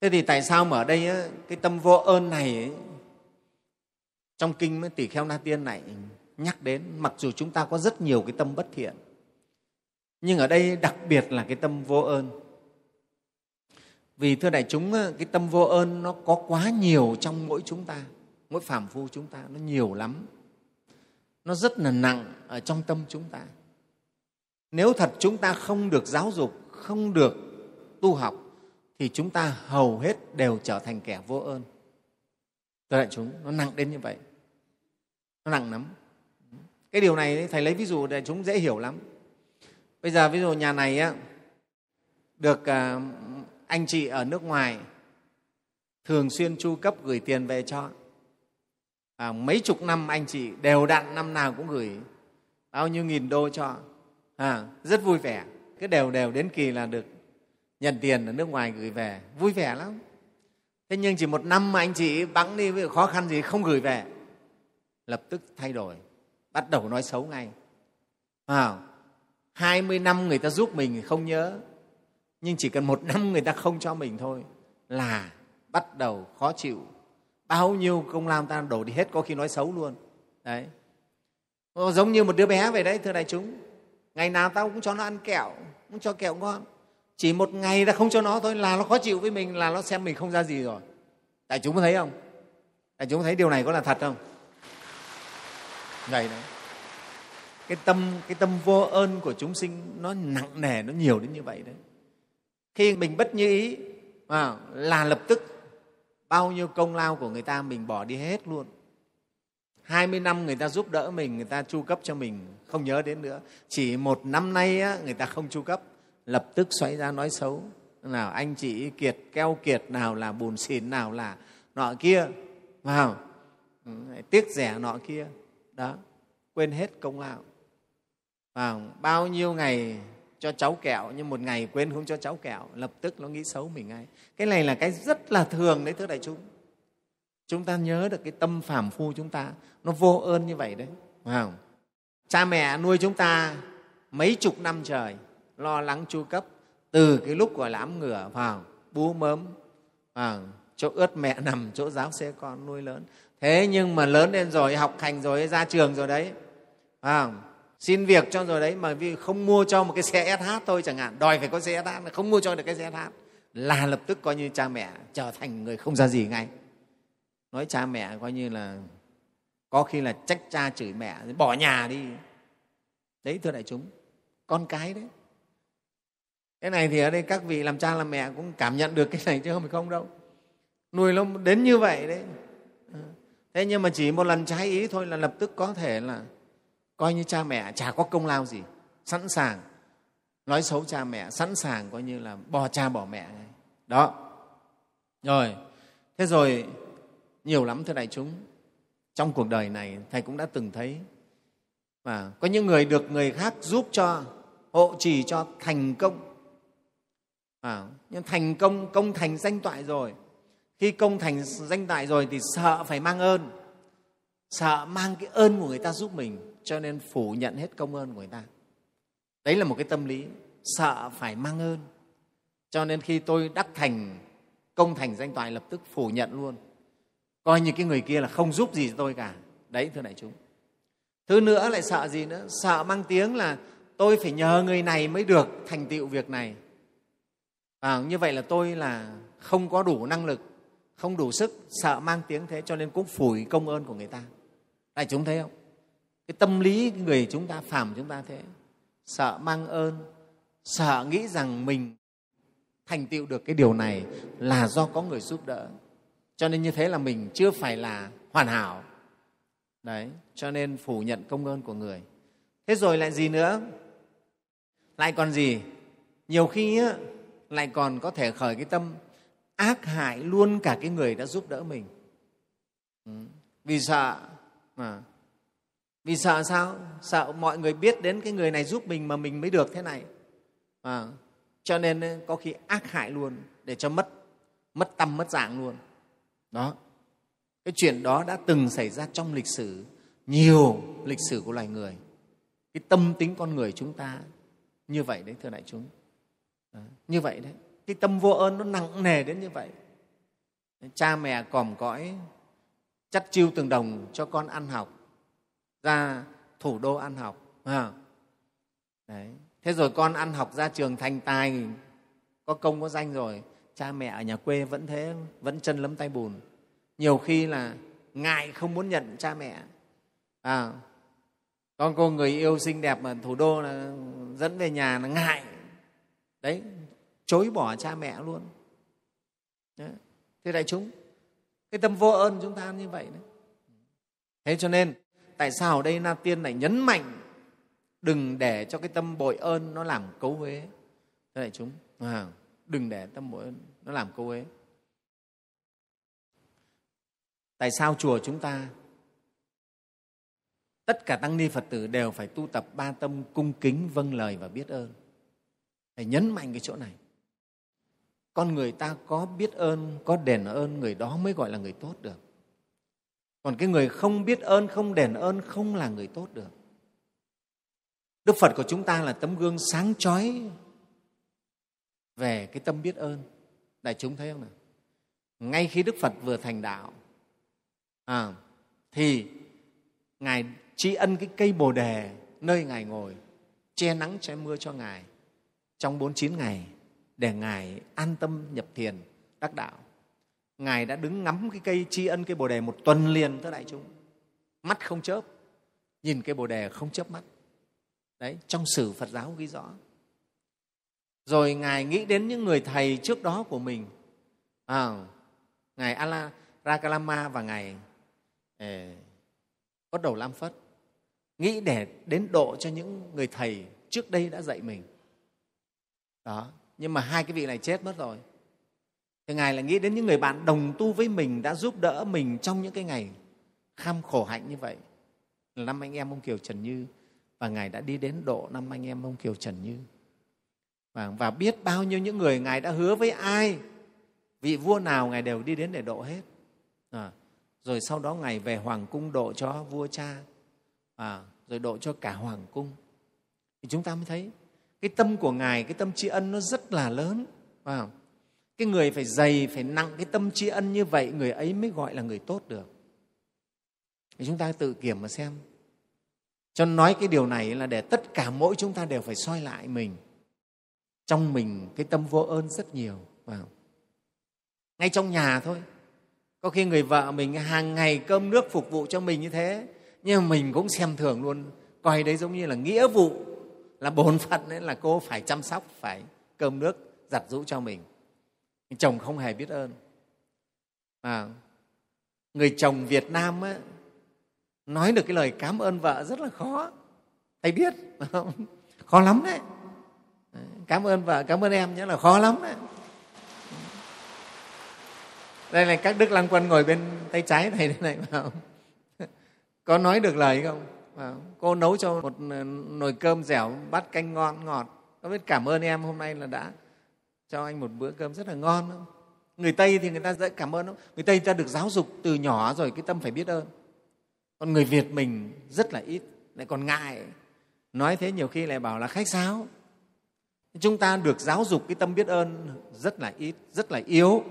Speaker 1: Thế thì tại sao mà ở đây cái tâm vô ơn này ấy, trong kinh tỷ kheo na tiên này nhắc đến mặc dù chúng ta có rất nhiều cái tâm bất thiện nhưng ở đây đặc biệt là cái tâm vô ơn vì thưa đại chúng cái tâm vô ơn nó có quá nhiều trong mỗi chúng ta. Mỗi phàm phu chúng ta nó nhiều lắm. Nó rất là nặng ở trong tâm chúng ta. Nếu thật chúng ta không được giáo dục không được tu học thì chúng ta hầu hết đều trở thành kẻ vô ơn. Thưa đại chúng nó nặng đến như vậy. Nó nặng lắm. Cái điều này thầy lấy ví dụ để chúng dễ hiểu lắm. Bây giờ ví dụ nhà này á, được à, anh chị ở nước ngoài thường xuyên chu cấp gửi tiền về cho. À, mấy chục năm anh chị đều đặn năm nào cũng gửi bao nhiêu nghìn đô cho. À, rất vui vẻ. Cứ đều đều đến kỳ là được nhận tiền ở nước ngoài gửi về. Vui vẻ lắm. Thế nhưng chỉ một năm mà anh chị bắn đi với khó khăn gì không gửi về. Lập tức thay đổi. Bắt đầu nói xấu ngay. À, 20 năm người ta giúp mình không nhớ nhưng chỉ cần một năm người ta không cho mình thôi là bắt đầu khó chịu. Bao nhiêu công lao ta đổ đi hết có khi nói xấu luôn. Đấy. Giống như một đứa bé vậy đấy, thưa đại chúng. Ngày nào tao cũng cho nó ăn kẹo, cũng cho kẹo ngon. Chỉ một ngày ta không cho nó thôi là nó khó chịu với mình, là nó xem mình không ra gì rồi. Đại chúng có thấy không? Đại chúng thấy điều này có là thật không? Vậy đấy. Cái tâm cái tâm vô ơn của chúng sinh nó nặng nề, nó nhiều đến như vậy đấy khi mình bất như ý à, là lập tức bao nhiêu công lao của người ta mình bỏ đi hết luôn. 20 năm người ta giúp đỡ mình, người ta chu cấp cho mình, không nhớ đến nữa. Chỉ một năm nay á, người ta không chu cấp, lập tức xoay ra nói xấu. Nào anh chị kiệt keo kiệt nào là bùn xỉn nào là nọ kia. Vào tiếc rẻ nọ kia. Đó quên hết công lao. Vào bao nhiêu ngày cho cháu kẹo nhưng một ngày quên không cho cháu kẹo lập tức nó nghĩ xấu mình ngay. Cái này là cái rất là thường đấy thưa đại chúng. Chúng ta nhớ được cái tâm phàm phu chúng ta nó vô ơn như vậy đấy phải không? Cha mẹ nuôi chúng ta mấy chục năm trời lo lắng chu cấp từ cái lúc gọi là ngửa vào bú mớm vào chỗ ướt mẹ nằm chỗ giáo xe con nuôi lớn. Thế nhưng mà lớn lên rồi học hành rồi ra trường rồi đấy à, xin việc cho rồi đấy, mà vì không mua cho một cái xe SH thôi chẳng hạn. Đòi phải có xe SH không mua cho được cái xe SH là lập tức coi như cha mẹ trở thành người không ra gì ngay. Nói cha mẹ coi như là có khi là trách cha chửi mẹ bỏ nhà đi. Đấy, thưa đại chúng, con cái đấy. Cái này thì ở đây các vị làm cha làm mẹ cũng cảm nhận được cái này chứ không phải không đâu. Nuôi nó đến như vậy đấy. Thế nhưng mà chỉ một lần trái ý thôi là lập tức có thể là coi như cha mẹ chả có công lao gì sẵn sàng nói xấu cha mẹ sẵn sàng coi như là bỏ cha bỏ mẹ. Ngay. đó. Rồi. Thế rồi nhiều lắm thưa đại chúng. Trong cuộc đời này thầy cũng đã từng thấy và có những người được người khác giúp cho hộ trì cho thành công. À, nhưng thành công công thành danh toại rồi. Khi công thành danh toại rồi thì sợ phải mang ơn sợ mang cái ơn của người ta giúp mình cho nên phủ nhận hết công ơn của người ta. Đấy là một cái tâm lý sợ phải mang ơn. Cho nên khi tôi đắc thành công thành danh toại lập tức phủ nhận luôn. Coi như cái người kia là không giúp gì cho tôi cả. Đấy thưa đại chúng. Thứ nữa lại sợ gì nữa? Sợ mang tiếng là tôi phải nhờ người này mới được thành tựu việc này. À, như vậy là tôi là không có đủ năng lực không đủ sức sợ mang tiếng thế cho nên cũng phủi công ơn của người ta đại chúng thấy không? Cái tâm lý người chúng ta phàm chúng ta thế. Sợ mang ơn sợ nghĩ rằng mình thành tựu được cái điều này là do có người giúp đỡ. Cho nên như thế là mình chưa phải là hoàn hảo. Đấy cho nên phủ nhận công ơn của người. Thế rồi lại gì nữa? Lại còn gì? Nhiều khi á, lại còn có thể khởi cái tâm ác hại luôn cả cái người đã giúp đỡ mình. Ừ. vì sợ à. vì sợ sao? Sợ mọi người biết đến cái người này giúp mình mà mình mới được thế này. À, cho nên ờ, có khi ác hại luôn để cho mất mất tâm mất dạng luôn. Đó. Cái chuyện đó đã từng xảy ra trong lịch sử nhiều lịch sử của loài người. Cái tâm tính con người chúng ta như vậy đấy thưa đại chúng. Đó, như vậy đấy. Cái tâm vô ơn nó nặng nề đến như vậy. Cha mẹ còm cõi chắt chiêu từng đồng cho con ăn học ra thủ đô ăn học à. đấy. thế rồi con ăn học ra trường thành tài có công có danh rồi cha mẹ ở nhà quê vẫn thế vẫn chân lấm tay bùn nhiều khi là ngại không muốn nhận cha mẹ à, con cô người yêu xinh đẹp mà thủ đô là dẫn về nhà là ngại đấy chối bỏ cha mẹ luôn đấy. thế đại chúng cái tâm vô ơn chúng ta như vậy đấy. Thế cho nên tại sao ở đây na tiên lại nhấn mạnh đừng để cho cái tâm bội ơn nó làm cấu huế thế đại chúng à, đừng để tâm bội ơn nó làm cấu huế tại sao chùa chúng ta tất cả tăng ni phật tử đều phải tu tập ba tâm cung kính vâng lời và biết ơn? Phải nhấn mạnh cái chỗ này con người ta có biết ơn có đền ơn người đó mới gọi là người tốt được. Còn cái người không biết ơn không đền ơn không là người tốt được. Đức phật của chúng ta là tấm gương sáng chói về cái tâm biết ơn. Đại chúng thấy không nào? Ngay khi đức phật vừa thành đạo à, thì ngài tri ân cái cây bồ đề nơi ngài ngồi che nắng che mưa cho ngài trong bốn chín ngày để ngài an tâm nhập thiền đắc đạo. Ngài đã đứng ngắm cái cây tri ân cây bồ đề một tuần liền thưa đại chúng. Mắt không chớp nhìn cây bồ đề không chớp mắt. Đấy trong sử phật giáo ghi rõ. Rồi ngài nghĩ đến những người thầy trước đó của mình. À, ngài ala rakalama và ngài ờ, eh, bắt đầu lam phất nghĩ để đến độ cho những người thầy trước đây đã dạy mình. Đó nhưng mà hai cái vị này chết mất rồi. Thì ngài lại nghĩ đến những người bạn đồng tu với mình đã giúp đỡ mình trong những cái ngày kham khổ hạnh như vậy. Là năm anh em ông kiều trần như và ngài đã đi đến độ năm anh em ông kiều trần như. Và, và biết bao nhiêu những người ngài đã hứa với ai vị vua nào ngài đều đi đến để độ hết. À, rồi sau đó ngài về hoàng cung độ cho vua cha à, rồi độ cho cả hoàng cung. Thì chúng ta mới thấy cái tâm của ngài, cái tâm tri ân nó rất là lớn, phải không? cái người phải dày, phải nặng cái tâm tri ân như vậy, người ấy mới gọi là người tốt được. Thì chúng ta tự kiểm mà xem. Cho nói cái điều này là để tất cả mỗi chúng ta đều phải soi lại mình. Trong mình, cái tâm vô ơn rất nhiều vào ngay trong nhà thôi. Có khi người vợ mình hàng ngày cơm nước phục vụ cho mình như thế, nhưng mà mình cũng xem thường luôn. Coi đấy giống như là nghĩa vụ là bổn phận ấy là cô phải chăm sóc phải cơm nước giặt rũ cho mình. Chồng không hề biết ơn. À, người chồng việt nam ấy, nói được cái lời cảm ơn vợ rất là khó. Thầy biết không? khó lắm đấy. Cảm ơn vợ cảm ơn em nhé là khó lắm đấy. Đây là các đức lăng quân ngồi bên tay trái thầy đây này phải có nói được lời không? Cô nấu cho một nồi cơm dẻo, bát canh ngon, ngọt. Có biết cảm ơn em hôm nay là đã cho anh một bữa cơm rất là ngon không? Người tây thì người ta dễ cảm ơn lắm người tây ta được giáo dục từ nhỏ rồi, cái tâm phải biết ơn. Còn người việt mình rất là ít, lại còn ngại. Nói thế nhiều khi lại bảo là khách sáo. Chúng ta được giáo dục cái tâm biết ơn rất là ít, rất là yếu.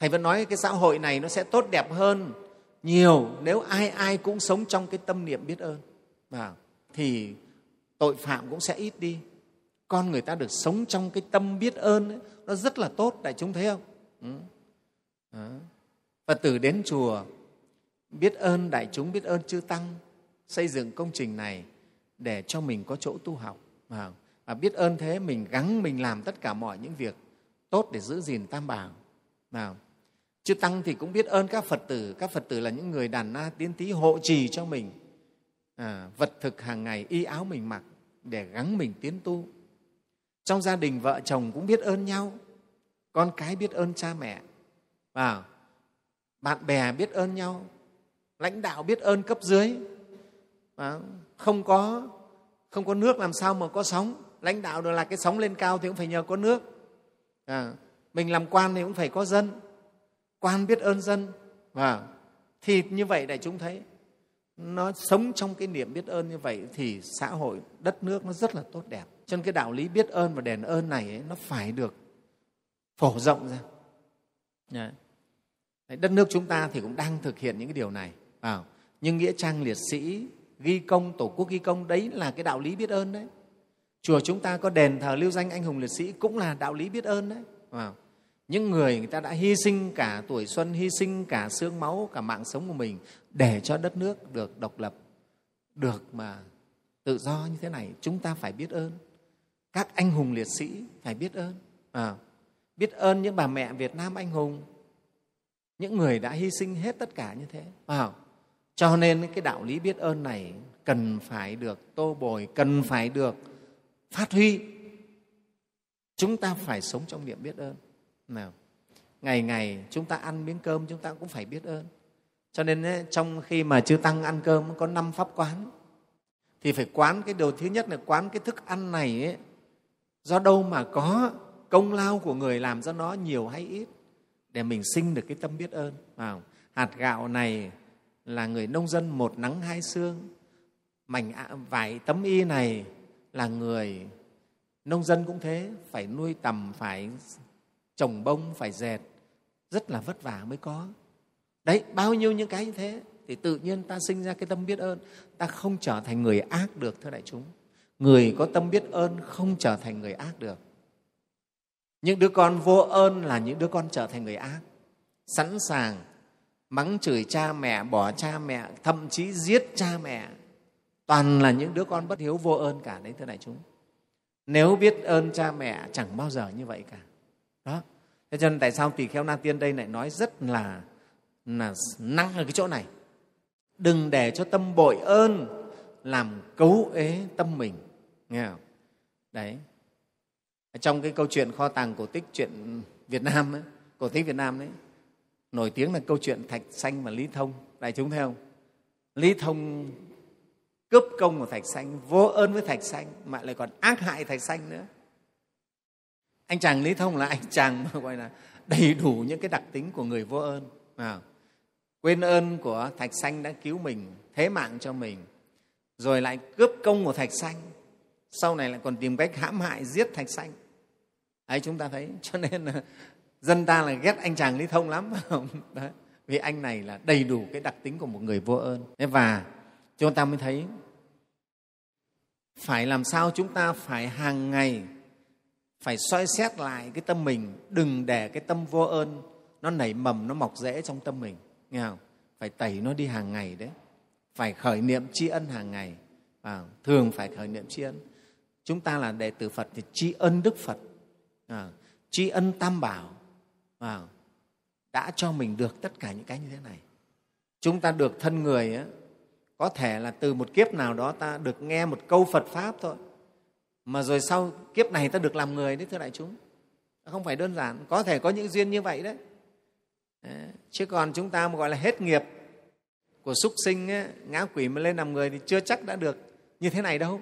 Speaker 1: Thầy vẫn nói cái xã hội này nó sẽ tốt đẹp hơn nhiều nếu ai ai cũng sống trong cái tâm niệm biết ơn à thì tội phạm cũng sẽ ít đi con người ta được sống trong cái tâm biết ơn ấy, nó rất là tốt đại chúng thấy không ừ. Đó. phật tử đến chùa biết ơn đại chúng biết ơn chư tăng xây dựng công trình này để cho mình có chỗ tu học à và biết ơn thế mình gắng mình làm tất cả mọi những việc tốt để giữ gìn tam bảo à chư tăng thì cũng biết ơn các phật tử. Các phật tử là những người đàn na tiến tí hộ trì cho mình. À, vật thực hàng ngày y áo mình mặc để gắng mình tiến tu. Trong gia đình vợ chồng cũng biết ơn nhau. Con cái biết ơn cha mẹ. Và bạn bè biết ơn nhau. Lãnh đạo biết ơn cấp dưới. À, không có không có nước làm sao mà có sóng. Lãnh đạo được là cái sóng lên cao thì cũng phải nhờ có nước. À, mình làm quan thì cũng phải có dân quan biết ơn dân. Và thì như vậy đại chúng thấy. Nó sống trong cái niệm biết ơn như vậy thì xã hội đất nước nó rất là tốt đẹp. Cho nên cái đạo lý biết ơn và đền ơn này ấy, nó phải được phổ rộng ra. Đấy, đất nước chúng ta thì cũng đang thực hiện những cái điều này. Vào nhưng nghĩa trang liệt sĩ ghi công tổ quốc ghi công đấy là cái đạo lý biết ơn đấy. Chùa chúng ta có đền thờ lưu danh anh hùng liệt sĩ cũng là đạo lý biết ơn đấy. Vào những người người ta đã hy sinh cả tuổi xuân hy sinh cả xương máu cả mạng sống của mình để cho đất nước được độc lập được mà tự do như thế này chúng ta phải biết ơn. Các anh hùng liệt sĩ phải biết ơn. À, biết ơn những bà mẹ việt nam anh hùng những người đã hy sinh hết tất cả như thế. À, cho nên cái đạo lý biết ơn này cần phải được tô bồi cần phải được phát huy. Chúng ta phải sống trong niệm biết ơn nào ngày ngày chúng ta ăn miếng cơm chúng ta cũng phải biết ơn. Cho nên ấy, trong khi mà chư tăng ăn cơm có năm pháp quán thì phải quán cái điều thứ nhất là quán cái thức ăn này ấy, do đâu mà có công lao của người làm cho nó nhiều hay ít để mình sinh được cái tâm biết ơn. Vào hạt gạo này là người nông dân một nắng hai xương mảnh vải tấm y này là người nông dân cũng thế phải nuôi tầm phải trồng bông phải dệt rất là vất vả mới có. Đấy, bao nhiêu những cái như thế, thì tự nhiên ta sinh ra cái tâm biết ơn, ta không trở thành người ác được, thưa đại chúng. Người có tâm biết ơn không trở thành người ác được. Những đứa con vô ơn là những đứa con trở thành người ác. Sẵn sàng mắng chửi cha mẹ, bỏ cha mẹ, thậm chí giết cha mẹ. Toàn là những đứa con bất hiếu vô ơn cả đấy, thưa đại chúng. Nếu biết ơn cha mẹ, chẳng bao giờ như vậy cả đó. Thế cho nên tại sao tỳ kheo na tiên đây lại nói rất là là năng ở cái chỗ này? Đừng để cho tâm bội ơn làm cấu ế tâm mình. Nghe không? Đấy. Trong cái câu chuyện kho tàng cổ tích chuyện việt nam ấy, cổ tích việt nam đấy nổi tiếng là câu chuyện thạch xanh và lý thông. Đại chúng thấy không? Lý thông cướp công của thạch xanh vô ơn với thạch xanh mà lại còn ác hại thạch xanh nữa anh chàng lý thông là anh chàng mà gọi là đầy đủ những cái đặc tính của người vô ơn. À, quên ơn của thạch xanh đã cứu mình thế mạng cho mình rồi lại cướp công của thạch xanh. Sau này lại còn tìm cách hãm hại giết thạch xanh. Ấy chúng ta thấy cho nên là dân ta là ghét anh chàng lý thông lắm. Đấy. vì anh này là đầy đủ cái đặc tính của một người vô ơn. Và chúng ta mới thấy phải làm sao chúng ta phải hàng ngày phải soi xét lại cái tâm mình đừng để cái tâm vô ơn nó nảy mầm nó mọc rễ trong tâm mình. Nghe không? Phải tẩy nó đi hàng ngày đấy. Phải khởi niệm tri ân hàng ngày. À, thường phải khởi niệm tri ân. Chúng ta là đệ tử phật thì tri ân đức phật. À, tri ân tam bảo. À, đã cho mình được tất cả những cái như thế này. Chúng ta được thân người á, có thể là từ một kiếp nào đó ta được nghe một câu phật pháp thôi mà rồi sau kiếp này ta được làm người đấy thưa đại chúng. Không phải đơn giản có thể có những duyên như vậy đấy. Chứ còn chúng ta mà gọi là hết nghiệp của súc sinh ấy, ngã quỷ mà lên làm người thì chưa chắc đã được như thế này đâu.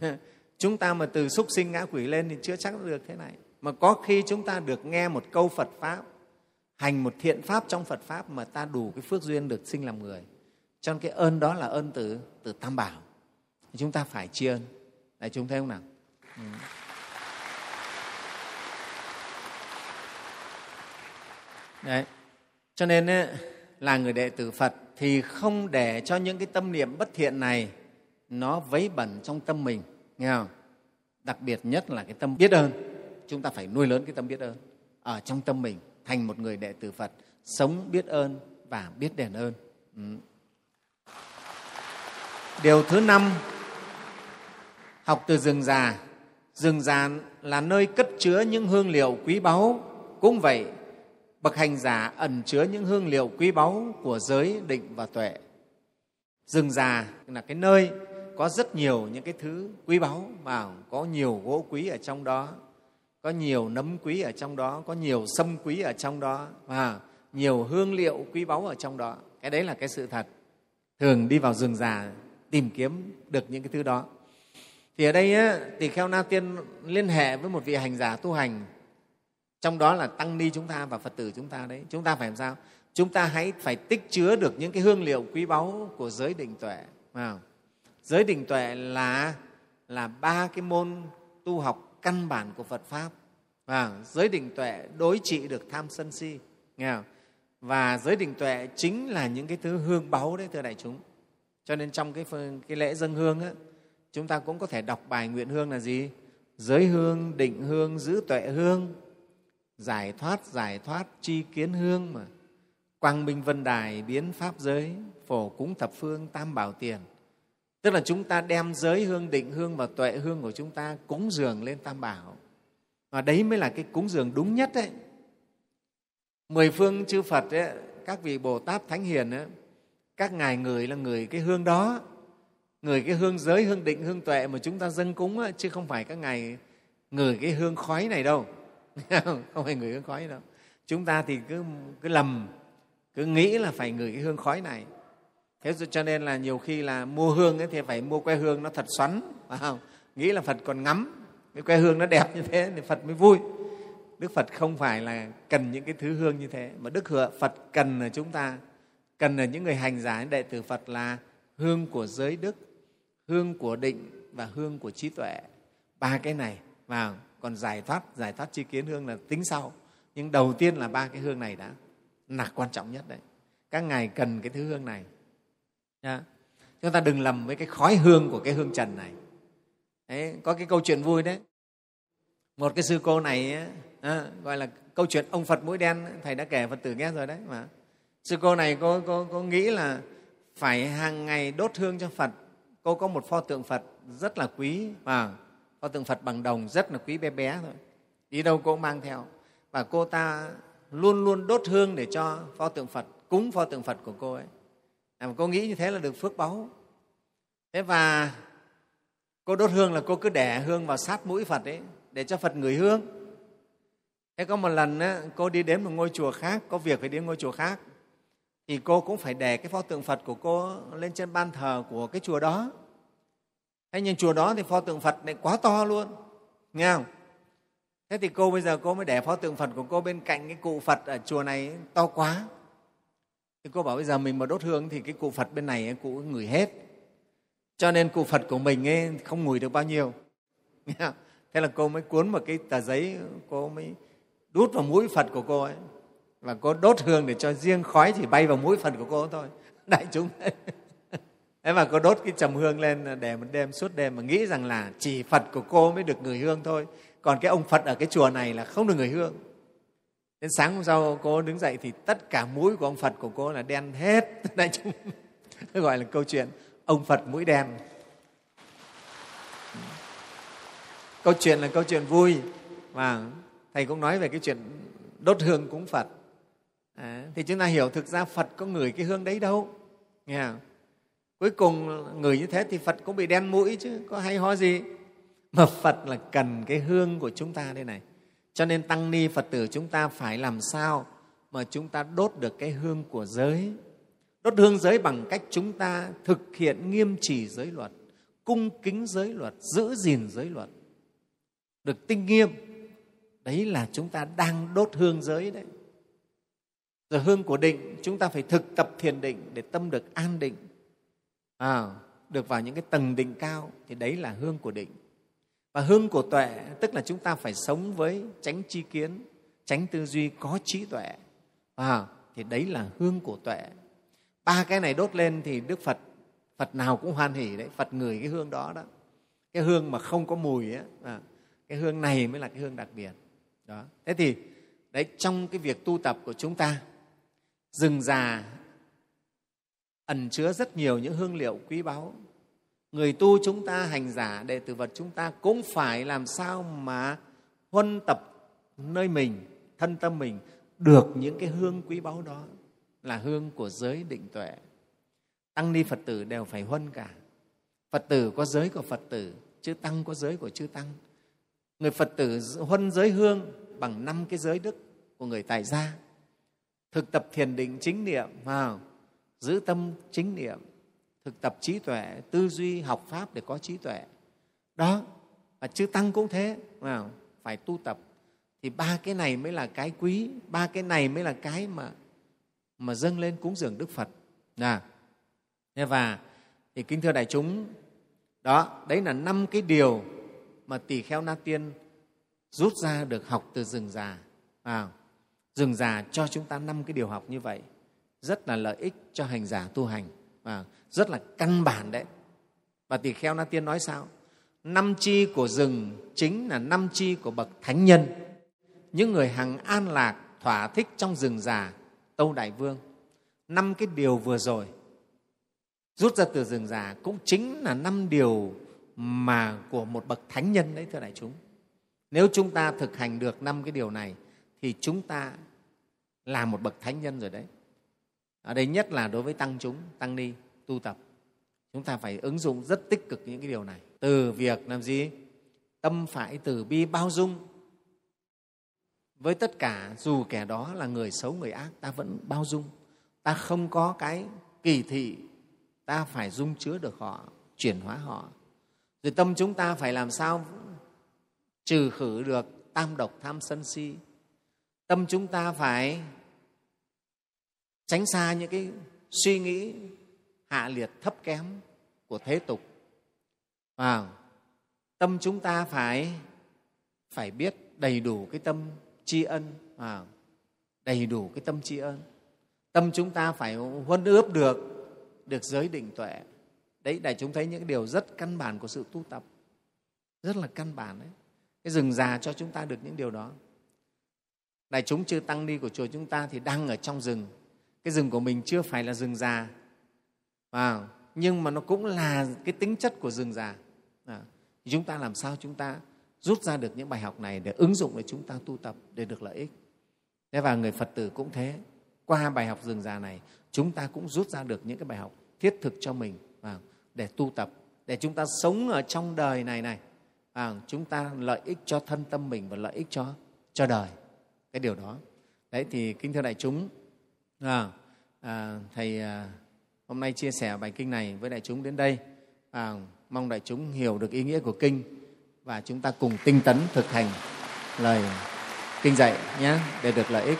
Speaker 1: Chúng ta mà từ súc sinh ngã quỷ lên thì chưa chắc đã được thế này. Mà có khi chúng ta được nghe một câu phật pháp hành một thiện pháp trong phật pháp mà ta đủ cái phước duyên được sinh làm người. Cho nên cái ơn đó là ơn từ từ tam bảo. Chúng ta phải tri ân đại chúng thấy không nào? Ừ. đấy. Cho nên ấy, là người đệ tử phật thì không để cho những cái tâm niệm bất thiện này nó vấy bẩn trong tâm mình nghe không? Đặc biệt nhất là cái tâm biết ơn. Chúng ta phải nuôi lớn cái tâm biết ơn ở trong tâm mình thành một người đệ tử phật sống biết ơn và biết đền ơn. Ừ. điều thứ năm học từ rừng già. Rừng già là nơi cất chứa những hương liệu quý báu. Cũng vậy, bậc hành giả ẩn chứa những hương liệu quý báu của giới định và tuệ. Rừng già là cái nơi có rất nhiều những cái thứ quý báu và có nhiều gỗ quý ở trong đó, có nhiều nấm quý ở trong đó, có nhiều sâm quý ở trong đó và nhiều hương liệu quý báu ở trong đó. Cái đấy là cái sự thật. Thường đi vào rừng già tìm kiếm được những cái thứ đó thì ở đây á, tỳ kheo na tiên liên hệ với một vị hành giả tu hành. Trong đó là tăng ni chúng ta và phật tử chúng ta đấy. Chúng ta phải làm sao? Chúng ta hãy phải tích chứa được những cái hương liệu quý báu của giới định tuệ. À, giới định tuệ là là ba cái môn tu học căn bản của phật pháp. À, giới định tuệ đối trị được tham sân si. Nghe không? và giới định tuệ chính là những cái thứ hương báu đấy thưa đại chúng. Cho nên trong cái, cái lễ dân hương á, chúng ta cũng có thể đọc bài nguyện hương là gì? Giới hương định hương giữ tuệ hương. Giải thoát giải thoát chi kiến hương mà. Quang minh vân đài biến pháp giới phổ cúng thập phương tam bảo tiền. Tức là chúng ta đem giới hương định hương và tuệ hương của chúng ta cúng dường lên tam bảo. Và đấy mới là cái cúng dường đúng nhất đấy mười phương chư phật ấy, các vị bồ tát thánh hiền ấy, các ngài người là người cái hương đó người cái hương giới, hương định, hương tuệ mà chúng ta dâng cúng á, chứ không phải các ngài người cái hương khói này đâu. Không phải người hương khói đâu. Chúng ta thì cứ cứ lầm, cứ nghĩ là phải ngửi cái hương khói này. Thế cho nên là nhiều khi là mua hương ấy thì phải mua que hương nó thật xoắn, phải không? Nghĩ là phật còn ngắm, cái que hương nó đẹp như thế thì phật mới vui. Đức phật không phải là cần những cái thứ hương như thế, mà đức phật cần là chúng ta, cần là những người hành giả, đệ tử phật là hương của giới đức hương của định và hương của trí tuệ. Ba cái này vào còn giải thoát giải thoát chi kiến hương là tính sau. Nhưng đầu tiên là ba cái hương này đã là quan trọng nhất đấy. Các ngài cần cái thứ hương này. Nha. chúng ta đừng lầm với cái khói hương của cái hương trần này. Đấy, có cái câu chuyện vui đấy. Một cái sư cô này à, gọi là câu chuyện ông phật mũi đen thầy đã kể phật tử nghe rồi đấy mà. Sư cô này cô, cô, cô nghĩ là phải hàng ngày đốt hương cho phật cô có một pho tượng phật rất là quý và pho tượng phật bằng đồng rất là quý bé bé thôi. Đi đâu cô cũng mang theo. Và cô ta luôn luôn đốt hương để cho pho tượng phật cúng pho tượng phật của cô ấy. À, cô nghĩ như thế là được phước báu. Thế và cô đốt hương là cô cứ đẻ hương vào sát mũi phật ấy để cho phật ngửi hương. Thế có một lần á, cô đi đến một ngôi chùa khác có việc phải đến ngôi chùa khác thì cô cũng phải để cái pho tượng phật của cô lên trên ban thờ của cái chùa đó. Thế nhưng chùa đó thì pho tượng phật lại quá to luôn, nghe không? Thế thì cô bây giờ cô mới để pho tượng phật của cô bên cạnh cái cụ phật ở chùa này to quá. Thì cô bảo bây giờ mình mà đốt hương thì cái cụ phật bên này cụ ngửi hết. Cho nên cụ phật của mình ấy không ngửi được bao nhiêu. Thế là cô mới cuốn một cái tờ giấy, cô mới đút vào mũi phật của cô ấy và cô đốt hương để cho riêng khói chỉ bay vào mũi phần của cô thôi. Đại chúng. Thế mà cô đốt cái trầm hương lên để một đêm suốt đêm mà nghĩ rằng là chỉ phật của cô mới được người hương thôi. Còn cái ông phật ở cái chùa này là không được người hương. Đến sáng hôm sau cô đứng dậy thì tất cả mũi của ông phật của cô là đen hết. Đại chúng. Gọi là câu chuyện ông phật mũi đen. Câu chuyện là câu chuyện vui. Và thầy cũng nói về cái chuyện đốt hương cúng phật à, thì chúng ta hiểu thực ra phật có ngửi cái hương đấy đâu. Nghe không? cuối cùng ngửi như thế thì phật cũng bị đen mũi chứ có hay ho gì? Mà phật là cần cái hương của chúng ta đây này. Cho nên tăng ni phật tử chúng ta phải làm sao mà chúng ta đốt được cái hương của giới? Đốt hương giới bằng cách chúng ta thực hiện nghiêm trì giới luật cung kính giới luật giữ gìn giới luật. Được tinh nghiêm. Đấy là chúng ta đang đốt hương giới đấy rồi hương của định chúng ta phải thực tập thiền định để tâm được an định. À, được vào những cái tầng định cao thì đấy là hương của định. Và hương của tuệ tức là chúng ta phải sống với tránh chi kiến tránh tư duy có trí tuệ. À, thì đấy là hương của tuệ. Ba cái này đốt lên thì đức phật phật nào cũng hoan hỉ đấy phật ngửi cái hương đó đó. Cái hương mà không có mùi ấy, à, cái hương này mới là cái hương đặc biệt. Đó. Thế thì đấy trong cái việc tu tập của chúng ta rừng già ẩn chứa rất nhiều những hương liệu quý báu. Người tu chúng ta, hành giả, đệ tử vật chúng ta cũng phải làm sao mà huân tập nơi mình, thân tâm mình được những cái hương quý báu đó là hương của giới định tuệ. Tăng ni phật tử đều phải huân cả. Phật tử có giới của phật tử, chư tăng có giới của chư tăng. Người phật tử huân giới hương bằng năm cái giới đức của người tài gia thực tập thiền định chính niệm, vào. Giữ tâm chính niệm. Thực tập trí tuệ, tư duy, học pháp để có trí tuệ. Đó, và chư tăng cũng thế, vào. Phải tu tập. Thì ba cái này mới là cái quý, ba cái này mới là cái mà mà dâng lên cúng dường đức phật. À. và, thì kính thưa đại chúng, đó, đấy là năm cái điều mà tỳ kheo na tiên rút ra được học từ rừng già, vào rừng già cho chúng ta năm cái điều học như vậy. Rất là lợi ích cho hành giả tu hành. Và rất là căn bản đấy. Và tỳ kheo na tiên nói sao? Năm chi của rừng chính là năm chi của bậc thánh nhân. Những người hằng an lạc, thỏa thích trong rừng già, tâu đại vương. Năm cái điều vừa rồi, rút ra từ rừng già cũng chính là năm điều mà của một bậc thánh nhân đấy, thưa đại chúng. Nếu chúng ta thực hành được năm cái điều này thì chúng ta là một bậc thánh nhân rồi đấy. Ở đây nhất là đối với tăng chúng, tăng ni, tu tập. Chúng ta phải ứng dụng rất tích cực những cái điều này. Từ việc làm gì? Tâm phải từ bi bao dung. Với tất cả, dù kẻ đó là người xấu, người ác, ta vẫn bao dung. Ta không có cái kỳ thị, ta phải dung chứa được họ, chuyển hóa họ. Rồi tâm chúng ta phải làm sao? Trừ khử được tam độc, tham sân si tâm chúng ta phải tránh xa những cái suy nghĩ hạ liệt thấp kém của thế tục. Và tâm chúng ta phải phải biết đầy đủ cái tâm tri ân. À, đầy đủ cái tâm tri ân. Tâm chúng ta phải huân ướp được được giới định tuệ. Đấy để chúng thấy những điều rất căn bản của sự tu tập. Rất là căn bản đấy. Cái rừng già cho chúng ta được những điều đó đại chúng chư tăng ni của chùa chúng ta thì đang ở trong rừng. Cái rừng của mình chưa phải là rừng già. À, nhưng mà nó cũng là cái tính chất của rừng già. À, chúng ta làm sao chúng ta rút ra được những bài học này để ứng dụng để chúng ta tu tập để được lợi ích? Thế và người phật tử cũng thế. Qua bài học rừng già này chúng ta cũng rút ra được những cái bài học thiết thực cho mình. À, để tu tập để chúng ta sống ở trong đời này này. À, chúng ta lợi ích cho thân tâm mình và lợi ích cho cho đời cái điều đó. Đấy thì kính thưa đại chúng à, à, thầy à, hôm nay chia sẻ bài kinh này với đại chúng đến đây. À, mong đại chúng hiểu được ý nghĩa của kinh và chúng ta cùng tinh tấn thực hành lời kinh dạy nhé để được lợi ích.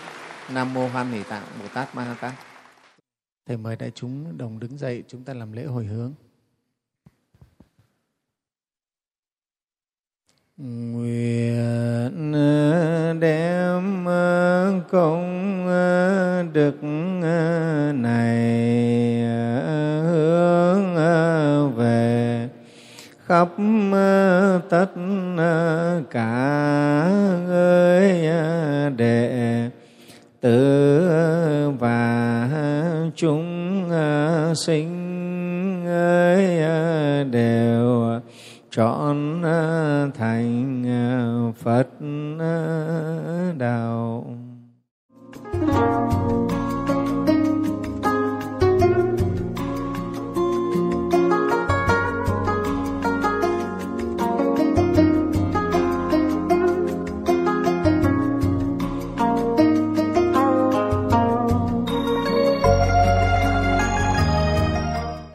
Speaker 1: Nam mô hoan hỷ tạng bồ tát ma ha tát. Thầy mời đại chúng đồng đứng dậy, chúng ta làm lễ hồi hướng. Nguyện ờ, đem ờ, công ờ, đức này hướng về khắp tất cả người đệ tử và chúng sinh ơi đều trọn à, thành à, Phật à, đạo.